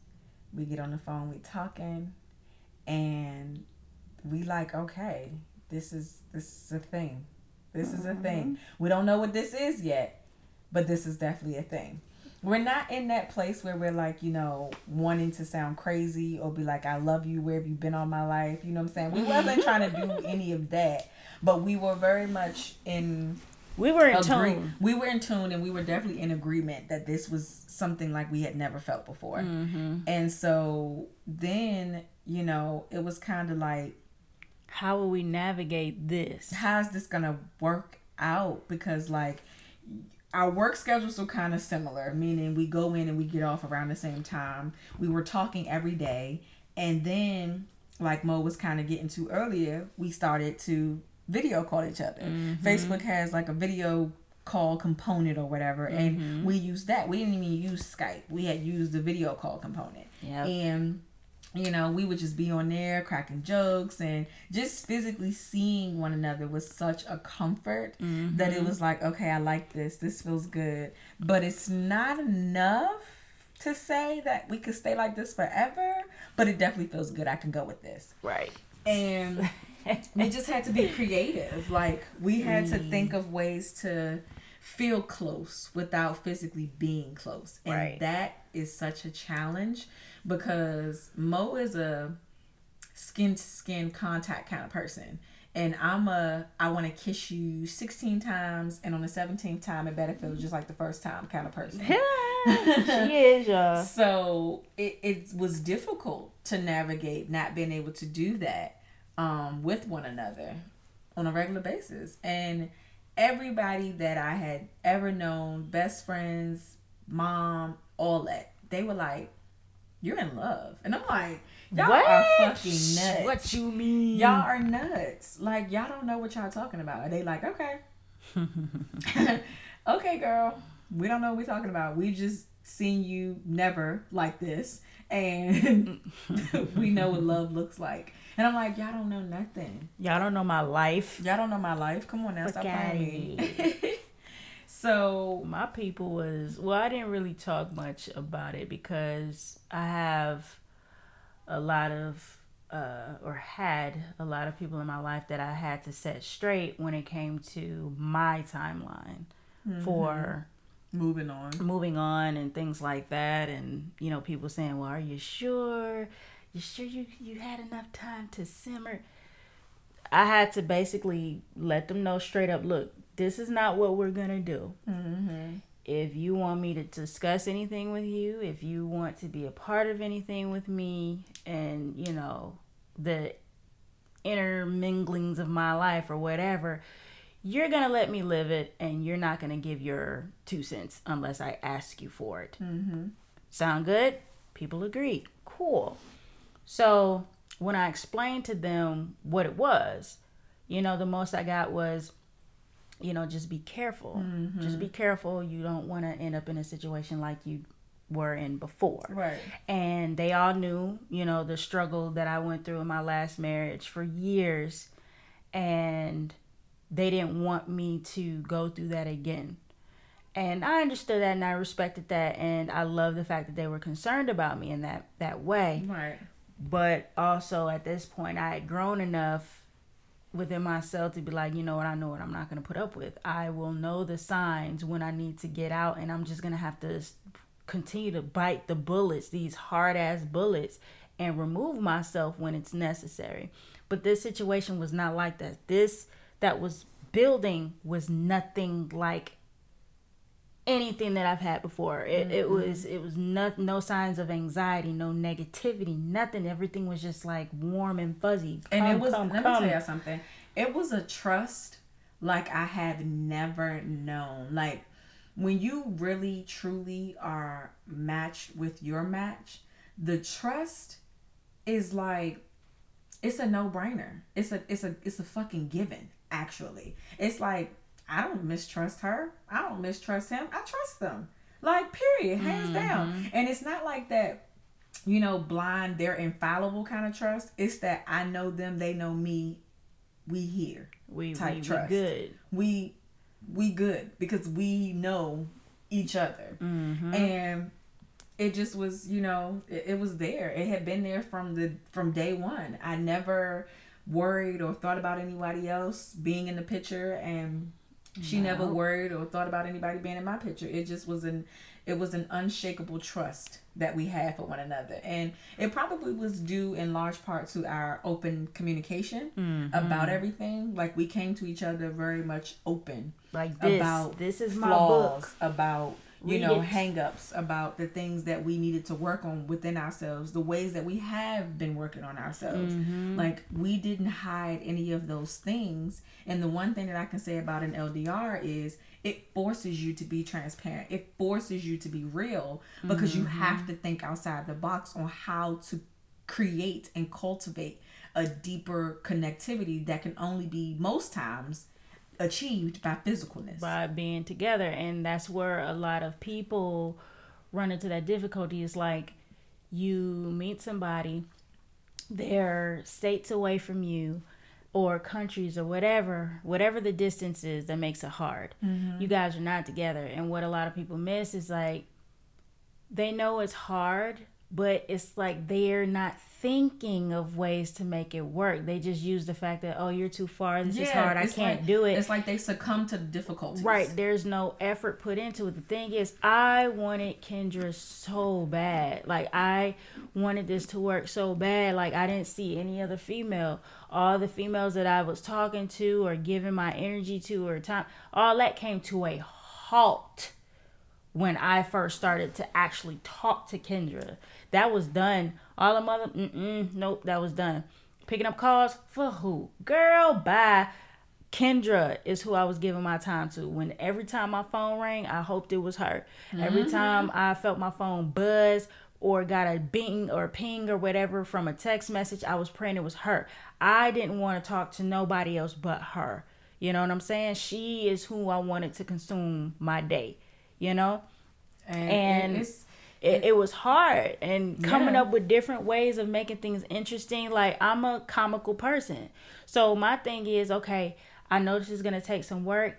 We get on the phone, we talking, and we like, okay, this is this is a thing. This is a thing. Mm-hmm. We don't know what this is yet, but this is definitely a thing. We're not in that place where we're like, you know, wanting to sound crazy or be like, I love you, where have you been all my life? You know what I'm saying? We wasn't trying to do any of that. But we were very much in we were in agree- tune. We were in tune, and we were definitely in agreement that this was something like we had never felt before. Mm-hmm. And so then, you know, it was kind of like, how will we navigate this? How's this gonna work out? Because like our work schedules were kind of similar, meaning we go in and we get off around the same time. We were talking every day, and then like Mo was kind of getting to earlier, we started to video call each other. Mm-hmm. Facebook has like a video call component or whatever, mm-hmm. and we used that. We didn't even use Skype. We had used the video call component. Yep. And you know, we would just be on there cracking jokes and just physically seeing one another was such a comfort mm-hmm. that it was like, okay, I like this. This feels good. But it's not enough to say that we could stay like this forever, but it definitely feels good. I can go with this. Right. And we just had to be creative. Like we had mm. to think of ways to feel close without physically being close. And right. that is such a challenge because Mo is a skin to skin contact kind of person. And I'm a I want to kiss you 16 times, and on the 17th time, it better feel just like the first time kind of person. she is, y'all. So it, it was difficult to navigate not being able to do that um, with one another on a regular basis. And everybody that I had ever known, best friends, mom, all that, they were like, You're in love. And I'm like, Y'all what? are fucking nuts. What you mean? Y'all are nuts. Like, y'all don't know what y'all talking about. Are they like, Okay. okay, girl. We don't know what we're talking about. We just seen you never like this. And we know what love looks like. And I'm like, y'all don't know nothing. Y'all don't know my life. Y'all don't know my life. Come on now, stop playing me. so my people was well, I didn't really talk much about it because I have a lot of uh, or had a lot of people in my life that I had to set straight when it came to my timeline mm-hmm. for moving on, moving on, and things like that. And you know, people saying, "Well, are you sure?" you sure you you had enough time to simmer i had to basically let them know straight up look this is not what we're gonna do. Mm-hmm. if you want me to discuss anything with you if you want to be a part of anything with me and you know the interminglings of my life or whatever you're gonna let me live it and you're not gonna give your two cents unless i ask you for it. Mm-hmm. sound good? People agree. Cool. So when I explained to them what it was, you know, the most I got was, you know, just be careful. Mm-hmm. Just be careful. You don't want to end up in a situation like you were in before. Right. And they all knew, you know, the struggle that I went through in my last marriage for years. And they didn't want me to go through that again. And I understood that and I respected that and I love the fact that they were concerned about me in that that way. Right but also at this point i had grown enough within myself to be like you know what i know what i'm not going to put up with. I will know the signs when i need to get out and i'm just going to have to continue to bite the bullets these hard ass bullets and remove myself when it's necessary. But this situation was not like that. This that was building was nothing like anything that I've had before. It, mm-hmm. it was it was no, no signs of anxiety, no negativity, nothing. Everything was just like warm and fuzzy. Come, and it was come, let come. me tell you something. It was a trust like I have never known. Like when you really truly are matched with your match, the trust is like it's a no-brainer. It's a it's a it's a fucking given actually. It's like I don't mistrust her. I don't mistrust him. I trust them. Like, period, hands mm-hmm. down. And it's not like that, you know, blind, they're infallible kind of trust. It's that I know them, they know me. We here. We type we, trust. We good. We we good because we know each other. Mm-hmm. And it just was, you know, it, it was there. It had been there from the from day one. I never worried or thought about anybody else being in the picture and she no. never worried or thought about anybody being in my picture. It just was an it was an unshakable trust that we had for one another. And it probably was due in large part to our open communication mm-hmm. about everything. Like we came to each other very much open. Like this. About this is my flaws, book. About you Read know it. hangups about the things that we needed to work on within ourselves the ways that we have been working on ourselves mm-hmm. like we didn't hide any of those things and the one thing that i can say about an ldr is it forces you to be transparent it forces you to be real because mm-hmm. you have to think outside the box on how to create and cultivate a deeper connectivity that can only be most times achieved by physicalness. by being together. And that's where a lot of people run into that difficulty. Is like you meet somebody they're states away from you or countries or whatever whatever the distance is that makes it hard. Mm-hmm. you guys are not together. And what a lot of people miss is like they know it's hard but it's like they're not thinking of ways to make it work. They just use the fact that oh you're too far, this yeah, is hard, I can't like, do it. It's like they succumb to the difficulties. Right. There's no effort put into it. The thing is, I wanted Kendra so bad. Like I wanted this to work so bad. Like I didn't see any other female. All the females that I was talking to or giving my energy to or time, all that came to a halt when I first started to actually talk to Kendra. That was done all the mother, mm-mm, nope, that was done. Picking up calls for who? Girl, bye. Kendra is who I was giving my time to. When every time my phone rang, I hoped it was her. Mm-hmm. Every time I felt my phone buzz or got a bing or a ping or whatever from a text message, I was praying it was her. I didn't want to talk to nobody else but her. You know what I'm saying? She is who I wanted to consume my day. You know? And, and it's it, it was hard and coming yeah. up with different ways of making things interesting. Like i'm a comical person. So my thing is okay i know this is going to take some work.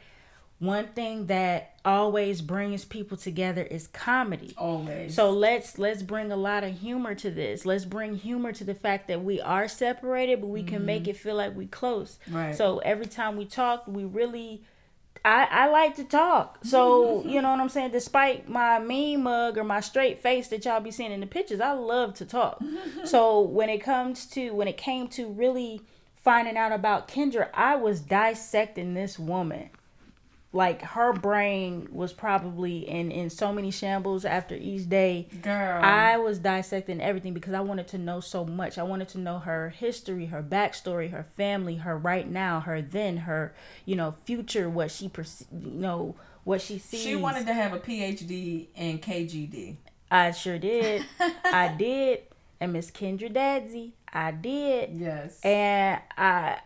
One thing that always brings people together is comedy. Always. So let's let's bring a lot of humor to this. Let's bring humor to the fact that we are separated but we mm-hmm. can make mm-hmm. it feel like we close. Right. So every time we talk we really I, I like to talk. So, you know what I'm saying? Despite my mean mug or my straight face that y'all be seeing in the pictures, I love to talk. so when it comes to when it came to really finding out about Kendra, I was dissecting this woman like her brain was probably in in so many shambles after each day. Girl. I was dissecting everything because i wanted to know so much. I wanted to know her history her backstory her family her right now her then her you know future what she perce- you know what she sees. she wanted to have a phd in kgd i sure did. I did. And miss kendra dadsy i did. Yes. And i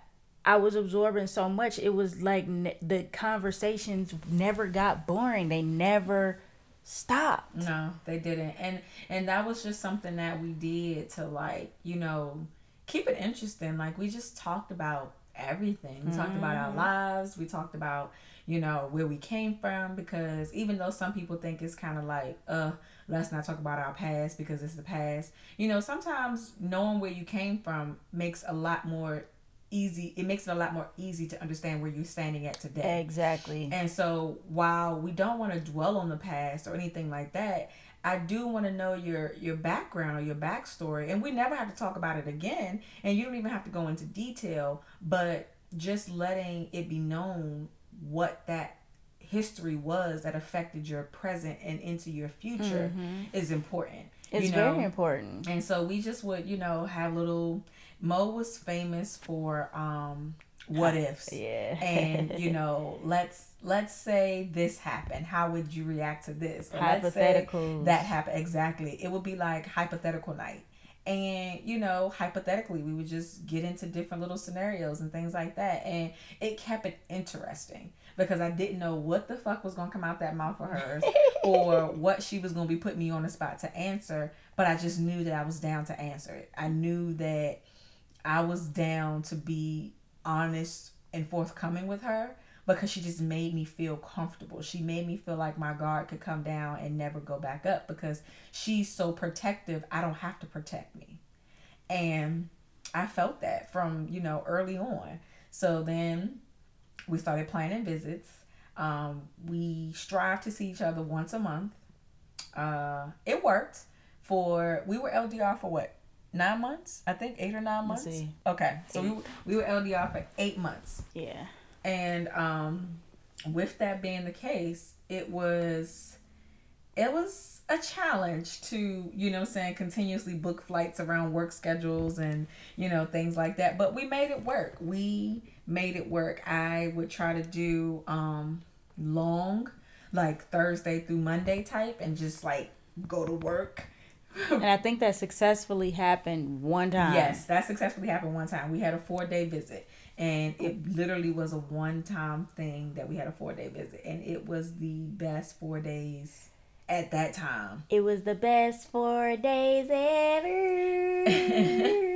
I was absorbing so much. It was like ne- the conversations never got boring. They never stopped. No, they didn't. And and that was just something that we did to like, you know, keep it interesting. Like we just talked about everything. We mm-hmm. talked about our mm-hmm. lives. We talked about, you know, where we came from because even though some people think it's kind of like, uh, let's not talk about our past because it's the past. You know, sometimes knowing where you came from makes a lot more easy it makes it a lot more easy to understand where you're standing at today exactly and so while we don't want to dwell on the past or anything like that i do want to know your your background or your backstory and we never have to talk about it again and you don't even have to go into detail but just letting it be known what that history was that affected your present and into your future mm-hmm. is important it's you know? very important and so we just would you know have little Mo was famous for um what ifs. Yeah. and you know, let's let's say this happened. How would you react to this? Hypothetical. That happened exactly. It would be like hypothetical night. And you know, hypothetically, we would just get into different little scenarios and things like that, and it kept it interesting because I didn't know what the fuck was gonna come out that mouth of hers or what she was gonna be putting me on the spot to answer. But I just knew that I was down to answer it. I knew that I was down to be honest and forthcoming with her, because she just made me feel comfortable. She made me feel like my guard could come down and never go back up because she's so protective. I don't have to protect me. And I felt that from, you know, early on. So then we started planning visits. Um, we strive to see each other once a month. Uh, it worked for, we were LDR for what? Nine months? I think eight or 9 months. Okay. So we, we were LDR for eight months. Yeah. And um, with that being the case, it was it was a challenge to, you know, saying continuously book flights around work schedules and, you know, things like that. But we made it work. We made it work. I would try to do um long, like Thursday through Monday type and just like go to work. and I think that successfully happened one time. Yes, that successfully happened one time. We had a four day visit and it literally was a one time thing that we had a four day visit and it was the best four days at that time. It was the best four days ever.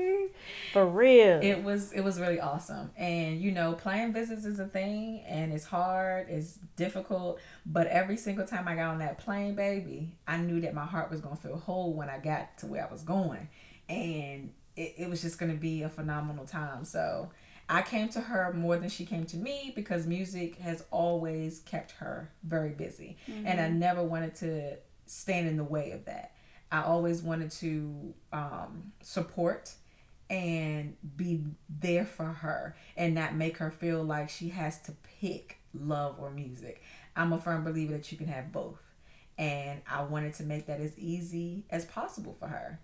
For real. It was it was really awesome. And you know playing visits is a thing and it's hard it's difficult but every single time i got on that plane baby i knew that my heart was going to feel whole when i got to where i was going. And it, it was just going to be a phenomenal time. So I came to her more than she came to me because music has always kept her very busy. Mm-hmm. And I never wanted to stand in the way of that. I always wanted to um, support and be there for her and not make her feel like she has to pick love or music. I'm a firm believer that you can have both. And I wanted to make that as easy as possible for her.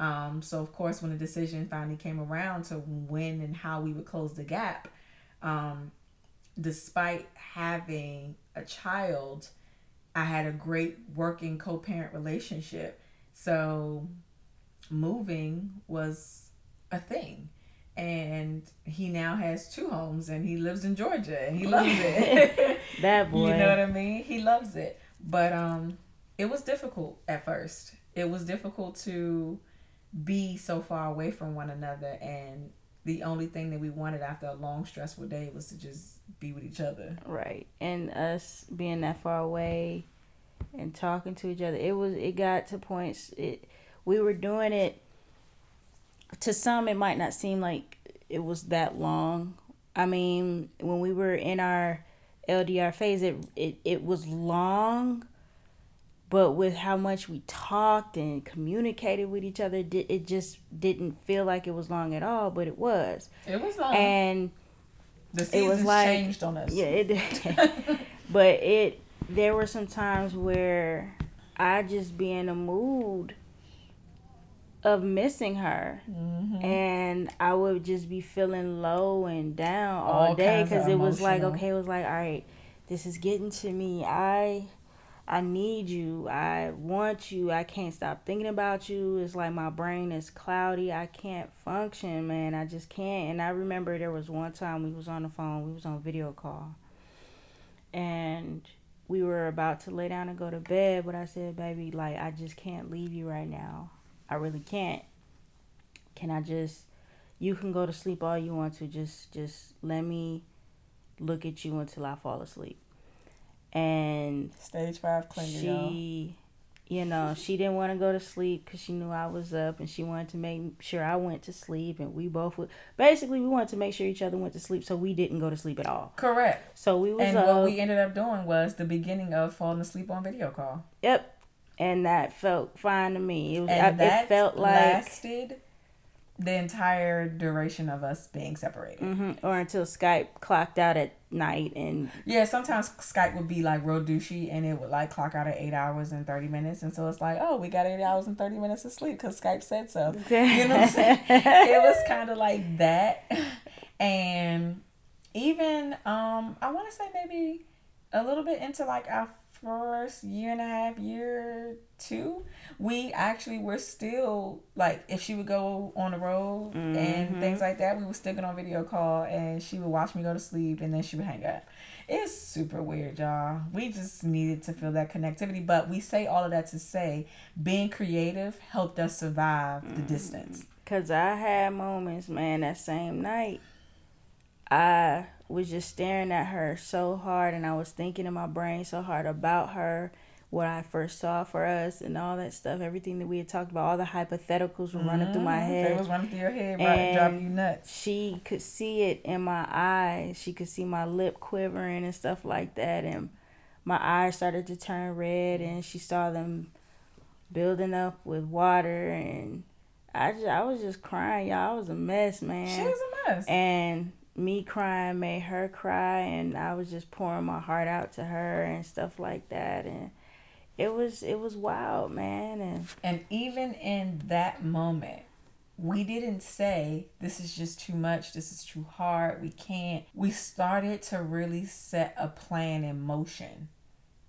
Um, so of course, when the decision finally came around to when and how we would close the gap, um, despite having a child, I had a great working co-parent relationship. So moving was a thing. And he now has two homes and he lives in Georgia and he loves it. that boy. You know what I mean? He loves it. But um it was difficult at first. It was difficult to be so far away from one another and the only thing that we wanted after a long stressful day was to just be with each other. Right. And us being that far away and talking to each other it was it got to points it we were doing it to some it might not seem like it was that long. I mean when we were in our ldr phase it it, it was long but with how much we talked and communicated with each other it just didn't feel like it was long at all but it was. It was long. And the seasons it was like, changed on us. yeah it did. but it there were some times where i just be in a mood of missing her. Mm-hmm. and i would just be feeling low and down all, all day because it was like okay it was like all right this is getting to me. I I need you. I want you. I can't stop thinking about you. It's like my brain is cloudy. I can't function, man. I just can't. And I remember there was one time we was on the phone. We was on video call. And we were about to lay down and go to bed, but I said, "Baby, like I just can't leave you right now. I really can't. Can I just you can go to sleep all you want to. Just just let me look at you until I fall asleep." And stage five clinging. She, you know, she didn't want to go to sleep because she knew I was up, and she wanted to make sure I went to sleep, and we both would. Basically, we wanted to make sure each other went to sleep, so we didn't go to sleep at all. Correct. So we was and up, what we ended up doing was the beginning of falling asleep on video call. Yep, and that felt fine to me. It was. And I, it felt like lasted the entire duration of us being separated, mm-hmm. or until Skype clocked out at night and yeah sometimes skype would be like real douchey and it would like clock out at eight hours and 30 minutes. And so it's like oh we got eight hours and 30 minutes of sleep because skype said so. You know what i'm saying? It was kind of like that. And even um i want to say maybe a little bit into like our first year and a half, year two, we actually were still like if she would go on the road mm-hmm. and things like that, we would still get on video call and she would watch me go to sleep and then she would hang up. It's super weird, y'all. We just needed to feel that connectivity, but we say all of that to say being creative helped us survive the mm-hmm. distance. Cause I had moments, man, that same night I was just staring at her so hard and I was thinking in my brain so hard about her, what I first saw for us and all that stuff, everything that we had talked about, all the hypotheticals were mm-hmm. running through my mm-hmm. head. It was running through your head, right? Driving you nuts. She could see it in my eyes. She could see my lip quivering and stuff like that and my eyes started to turn red and she saw them building up with water and I just I was just crying, y'all. I was a mess, man. She was a mess. And me crying made her cry and I was just pouring my heart out to her and stuff like that. And it was it was wild, man. And and even in that moment we didn't say this is just too much, this is too hard, we can't. We started to really set a plan in motion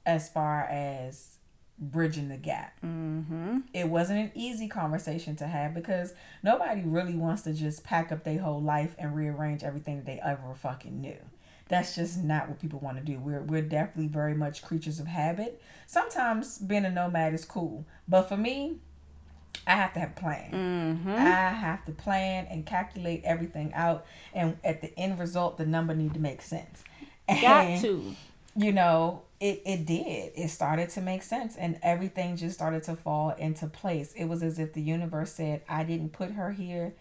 as far as bridging the gap. Mm-hmm. It wasn't an easy conversation to have because nobody really wants to just pack up their whole life and rearrange everything that they ever fucking knew. That's just not what people want to do. We're we're definitely very much creatures of habit. Sometimes being a nomad is cool, but for me, I have to have a plan. Mm-hmm. I have to plan and calculate everything out, and at the end result, the number need to make sense. Got to. You know, it it did. It started to make sense and everything just started to fall into place. It was as if the universe said, I didn't put her here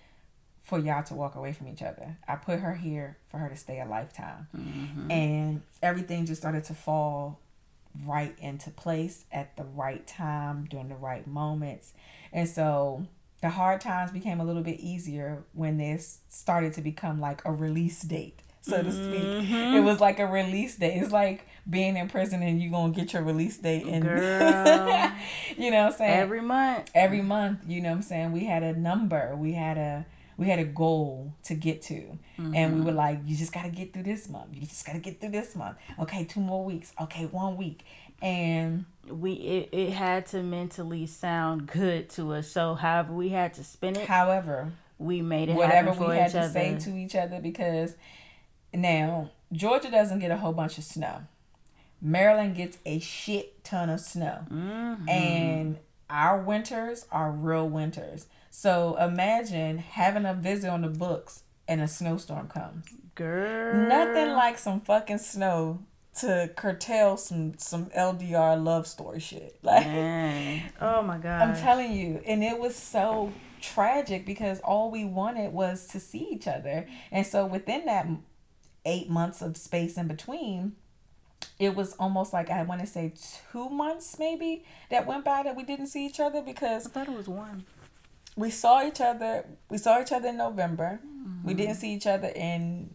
for y'all to walk away from each other. I put her here for her to stay a lifetime. Mm-hmm. And everything just started to fall right into place at the right time during the right moments. And so the hard times became a little bit easier when this started to become like a release date so to speak. Mm-hmm. It was like a release date. It's like being in prison and you gonna get your release date and you know what I'm saying? Every month. Every month, you know what I'm saying? We had a number. We had a we had a goal to get to. Mm-hmm. And we were like, you just gotta get through this month. You just gotta get through this month. Okay, two more weeks. Okay, one week. And we it, it had to mentally sound good to us. So however we had to spin it. However, we made it whatever we had to say to each other because now, Georgia doesn't get a whole bunch of snow. Maryland gets a shit ton of snow. Mm-hmm. And our winters are real winters. So imagine having a visit on the books and a snowstorm comes. Girl. Nothing like some fucking snow to curtail some some LDR love story shit. Like Man. Oh my god. I'm telling you. And it was so tragic because all we wanted was to see each other. And so within that eight months of space in between, it was almost like I want to say two months maybe that went by that we didn't see each other because I thought it was one. We saw each other. We saw each other in November. Mm-hmm. We didn't see each other in.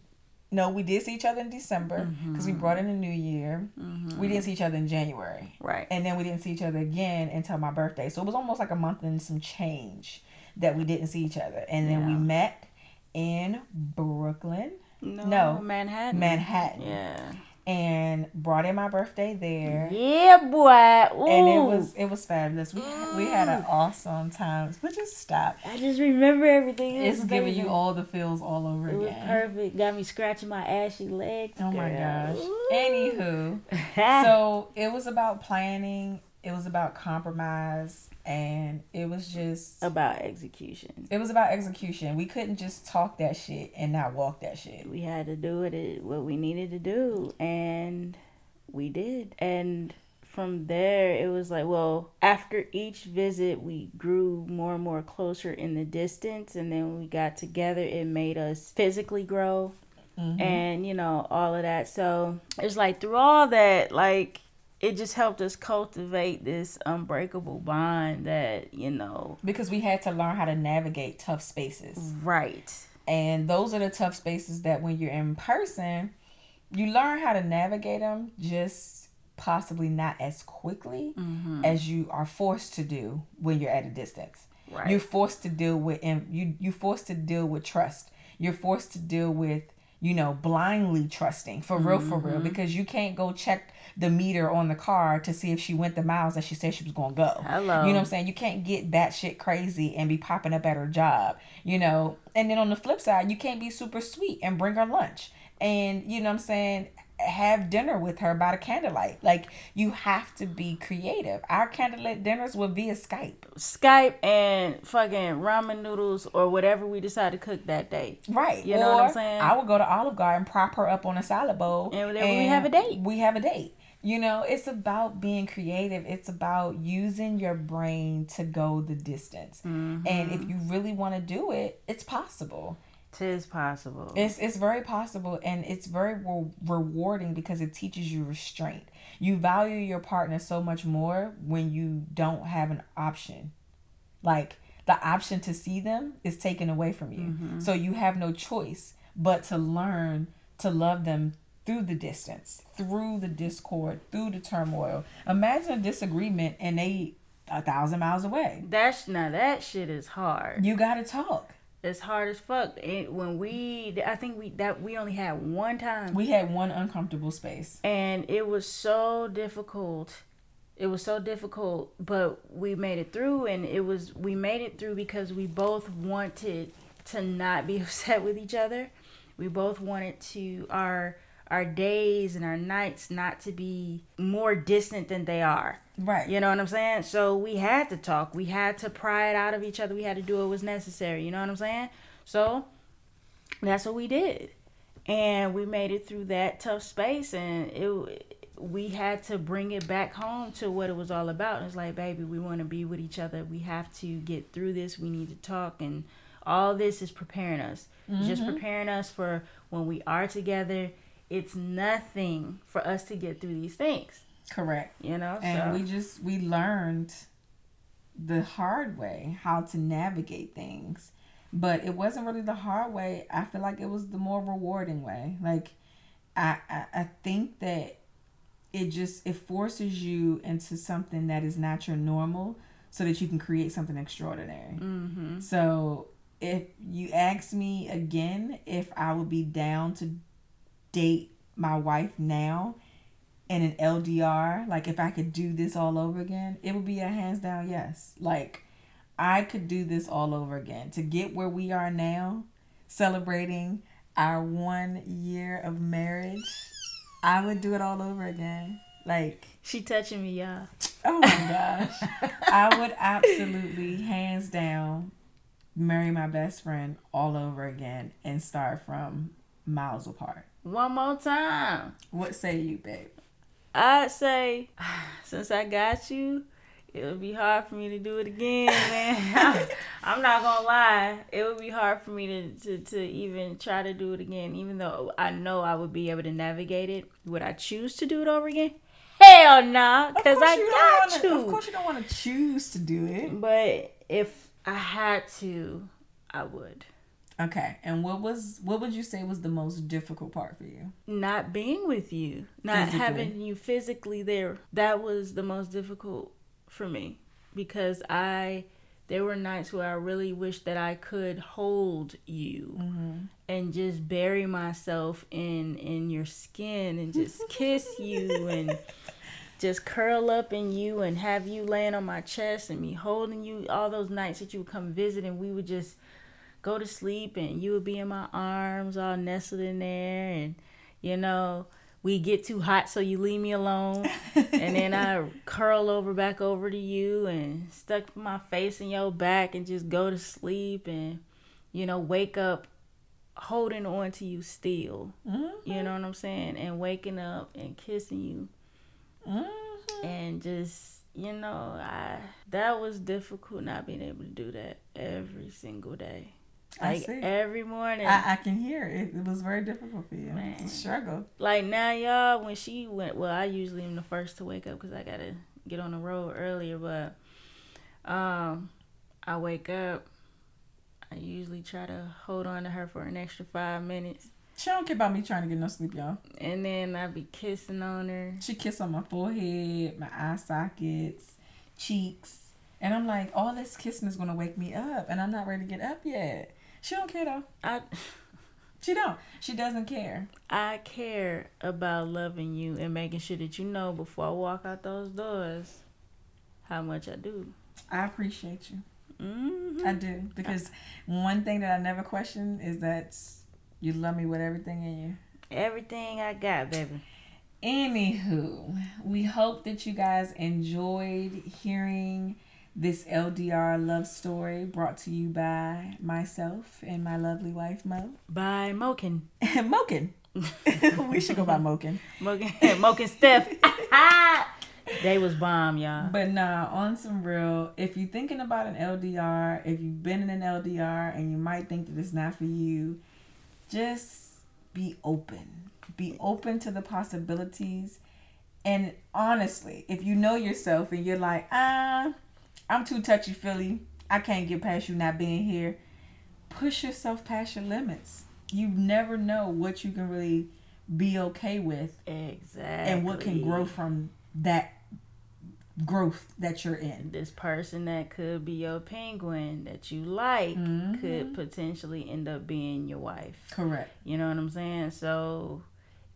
No, we did see each other in December because mm-hmm. we brought in a new year. Mm-hmm. We didn't see each other in January. Right. And then we didn't see each other again until my birthday. So it was almost like a month and some change that we didn't see each other. And then yeah. we met in Brooklyn no, no, Manhattan. Manhattan. Yeah. And brought in my birthday there. Yeah, boy. Ooh. And it was it was fabulous. We we had an awesome time. But just stop. I just remember everything. It it's giving you all the feels all over it again. Was perfect. Got me scratching my ashy legs. Oh my gosh. Ooh. Anywho, so it was about planning. It was about compromise and it was just about execution. It was about execution. We couldn't just talk that shit and not walk that shit. We had to do it what we needed to do, and we did. And from there, it was like, well, after each visit, we grew more and more closer in the distance, and then when we got together, it made us physically grow. Mm-hmm. And you know all of that, so it's like through all that, like it just helped us cultivate this unbreakable bond that you know because we had to learn how to navigate tough spaces right and those are the tough spaces that when you're in person you learn how to navigate them just possibly not as quickly mm-hmm. as you are forced to do when you're at a distance right. you're forced to deal with and you you forced to deal with trust you're forced to deal with you know blindly trusting for real mm-hmm. for real mm-hmm. because you can't go check the meter on the car to see if she went the miles that she said she was gonna go. Hello. You know what I'm saying? You can't get that shit crazy and be popping up at her job, you know. And then on the flip side, you can't be super sweet and bring her lunch. And you know what I'm saying? have dinner with her by the candlelight. Like you have to be creative. Our candlelight dinners will be a Skype. Skype and fucking ramen noodles or whatever we decide to cook that day. Right. You know or what I'm saying? I would go to Olive Garden, prop her up on a salad bowl, And then we have a date. We have a date. You know, it's about being creative. It's about using your brain to go the distance. Mm-hmm. And if you really want to do it, it's possible. Tis possible. It's it's very possible and it's very re- rewarding because it teaches you restraint. You value your partner so much more when you don't have an option. Like the option to see them is taken away from you. So you have no choice but to learn to love them through the distance, through the discord, through the turmoil. Imagine a disagreement and they a thousand miles away. That's now that shit is hard. You got to talk. It's hard as fuck. It, when we, I think we that we only had one time, We had one uncomfortable space. and it was so difficult. It was so difficult, but we made it through, and it was we made it through because we both wanted to not be upset with each other. We both wanted to our our days and our nights not to be more distant than they are. Right. You know what I'm saying? So we had to talk. We had to pry it out of each other. We had to do what was necessary. You know what I'm saying? So that's what we did. And we made it through that tough space and it we had to bring it back home to what it was all about. It's like, baby, we want to be with each other. We have to get through this. We need to talk and all this is preparing us. It's Just mm-hmm. preparing us for when we are together. It's nothing for us to get through these things. Correct. You know? and so. we just we learned the hard way how to navigate things but it wasn't really the hard way i feel like it was the more rewarding way like i i, I think that it just it forces you into something that is not your normal so that you can create something extraordinary mm-hmm. so if you ask me again if i would be down to date my wife now in an LDR, like if I could do this all over again, it would be a hands down yes. Like I could do this all over again. To get where we are now, celebrating our one year of marriage, I would do it all over again. Like, She touching me, y'all. oh my gosh. I would absolutely, hands down, marry my best friend all over again and start from miles apart. One more time. What say you, babe? I'd say, since I got you, it would be hard for me to do it again, man. I'm not gonna lie. It would be hard for me to, to, to even try to do it again, even though I know I would be able to navigate it. Would I choose to do it over again? Hell nah, because I you got don't you. Of course, you don't want to choose to do it. But if I had to, I would. Okay, and what was what would you say was the most difficult part for you? not being with you, not Physically. having you physically there. That was the most difficult for me because I there were nights where I really wish that I could hold you mm-hmm. and just bury myself in in your skin and just kiss you and just curl up in you and have you laying on my chest and me holding you all those nights that you would come visit and we would just go to sleep and you would be in my arms all nestled in there and you know we get too hot so you leave me alone. And then i curl over back over to you and stuck my face in your back and just go to sleep and you know wake up holding on to you still. You know what i'm saying? And waking up and kissing you. Mm-hmm. and just you know i that was difficult not being able to do that every single day like see. every morning I, I can hear it. It was very difficult for you. Man. It's a struggle. like now y'all when she went well i usually am the first to wake up because i gotta get on the road earlier but um i wake up i usually try to hold on to her for an extra five minutes She don't care about me trying to get no sleep, y'all. and then i be kissing on her She kiss on my forehead, my eye sockets, cheeks, and I'm like, all this kissing is gonna wake me up, and I'm not ready to get up yet. She don't care though. i She don't. She doesn't care. i care about loving you and making sure that you know before i walk out those doors how much i do I appreciate you. hmm I do because one thing that I never question is that you love me with everything in you. Everything I got, baby. Anywho, we hope that you guys enjoyed hearing this LDR love story brought to you by myself and my lovely wife Mo. By Mokin. Mokin. we should go by Mokin. Mokin, Mokin Steph. they was bomb, y'all. But nah, on some real, if you're thinking about an LDR, if you've been in an LDR and you might think that it's not for you, just be open. Be open to the possibilities. And honestly, if you know yourself and you're like, ah, I'm too touchy feely, I can't get past you not being here, push yourself past your limits. You never know what you can really be okay with. Exactly. And what can grow from that growth that you're in. This person that could be your penguin that you like mm-hmm. could potentially end up being your wife. Correct. You know what I'm saying? So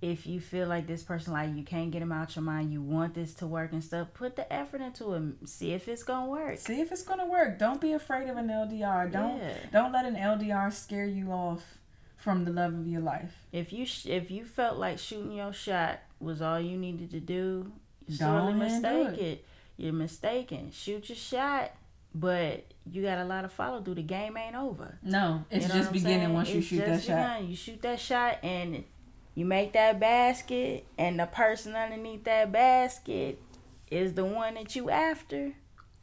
if you feel like this person like you can't get them out your mind, you want this to work and stuff, put the effort into it. See if it's gonna work. See if it's gonna work. Don't be afraid of an LDR. Don't yeah. don't let an LDR scare you off from the love of your life. If you sh- if you felt like shooting your shot was all you needed to do, you're sorely mistaken. You're mistaken. Shoot your shot, but you got a lot of follow through. The game ain't over. No, it's you know just beginning saying? once you it's shoot that shot. You shoot that shot and you make that basket, and the person underneath that basket is the one that you after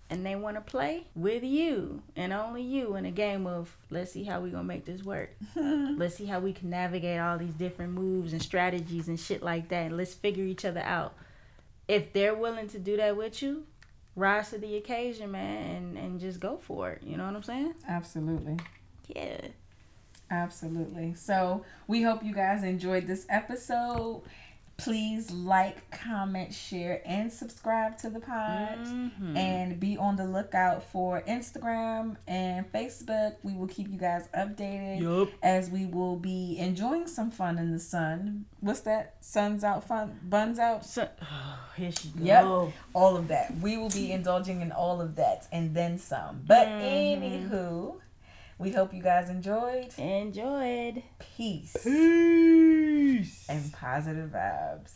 and they want to play with you and only you in a game of let's see how we gonna make this work let's see how we can navigate all these different moves and strategies and shit like that and let's figure each other out if they're willing to do that with you, rise to the occasion, man, and, and just go for it. You know what I'm saying? Absolutely. Yeah. Absolutely. So we hope you guys enjoyed this episode. Please like, comment, share, and subscribe to the pod. Mm-hmm. And be on the lookout for Instagram and Facebook. We will keep you guys updated yep. as we will be enjoying some fun in the sun. What's that? Sun's out, fun, buns out. Sun- oh, here she goes. Yep, all of that. We will be indulging in all of that and then some. But mm-hmm. anywho, we hope you guys enjoyed. Enjoyed. Peace. Peace. And positive vibes.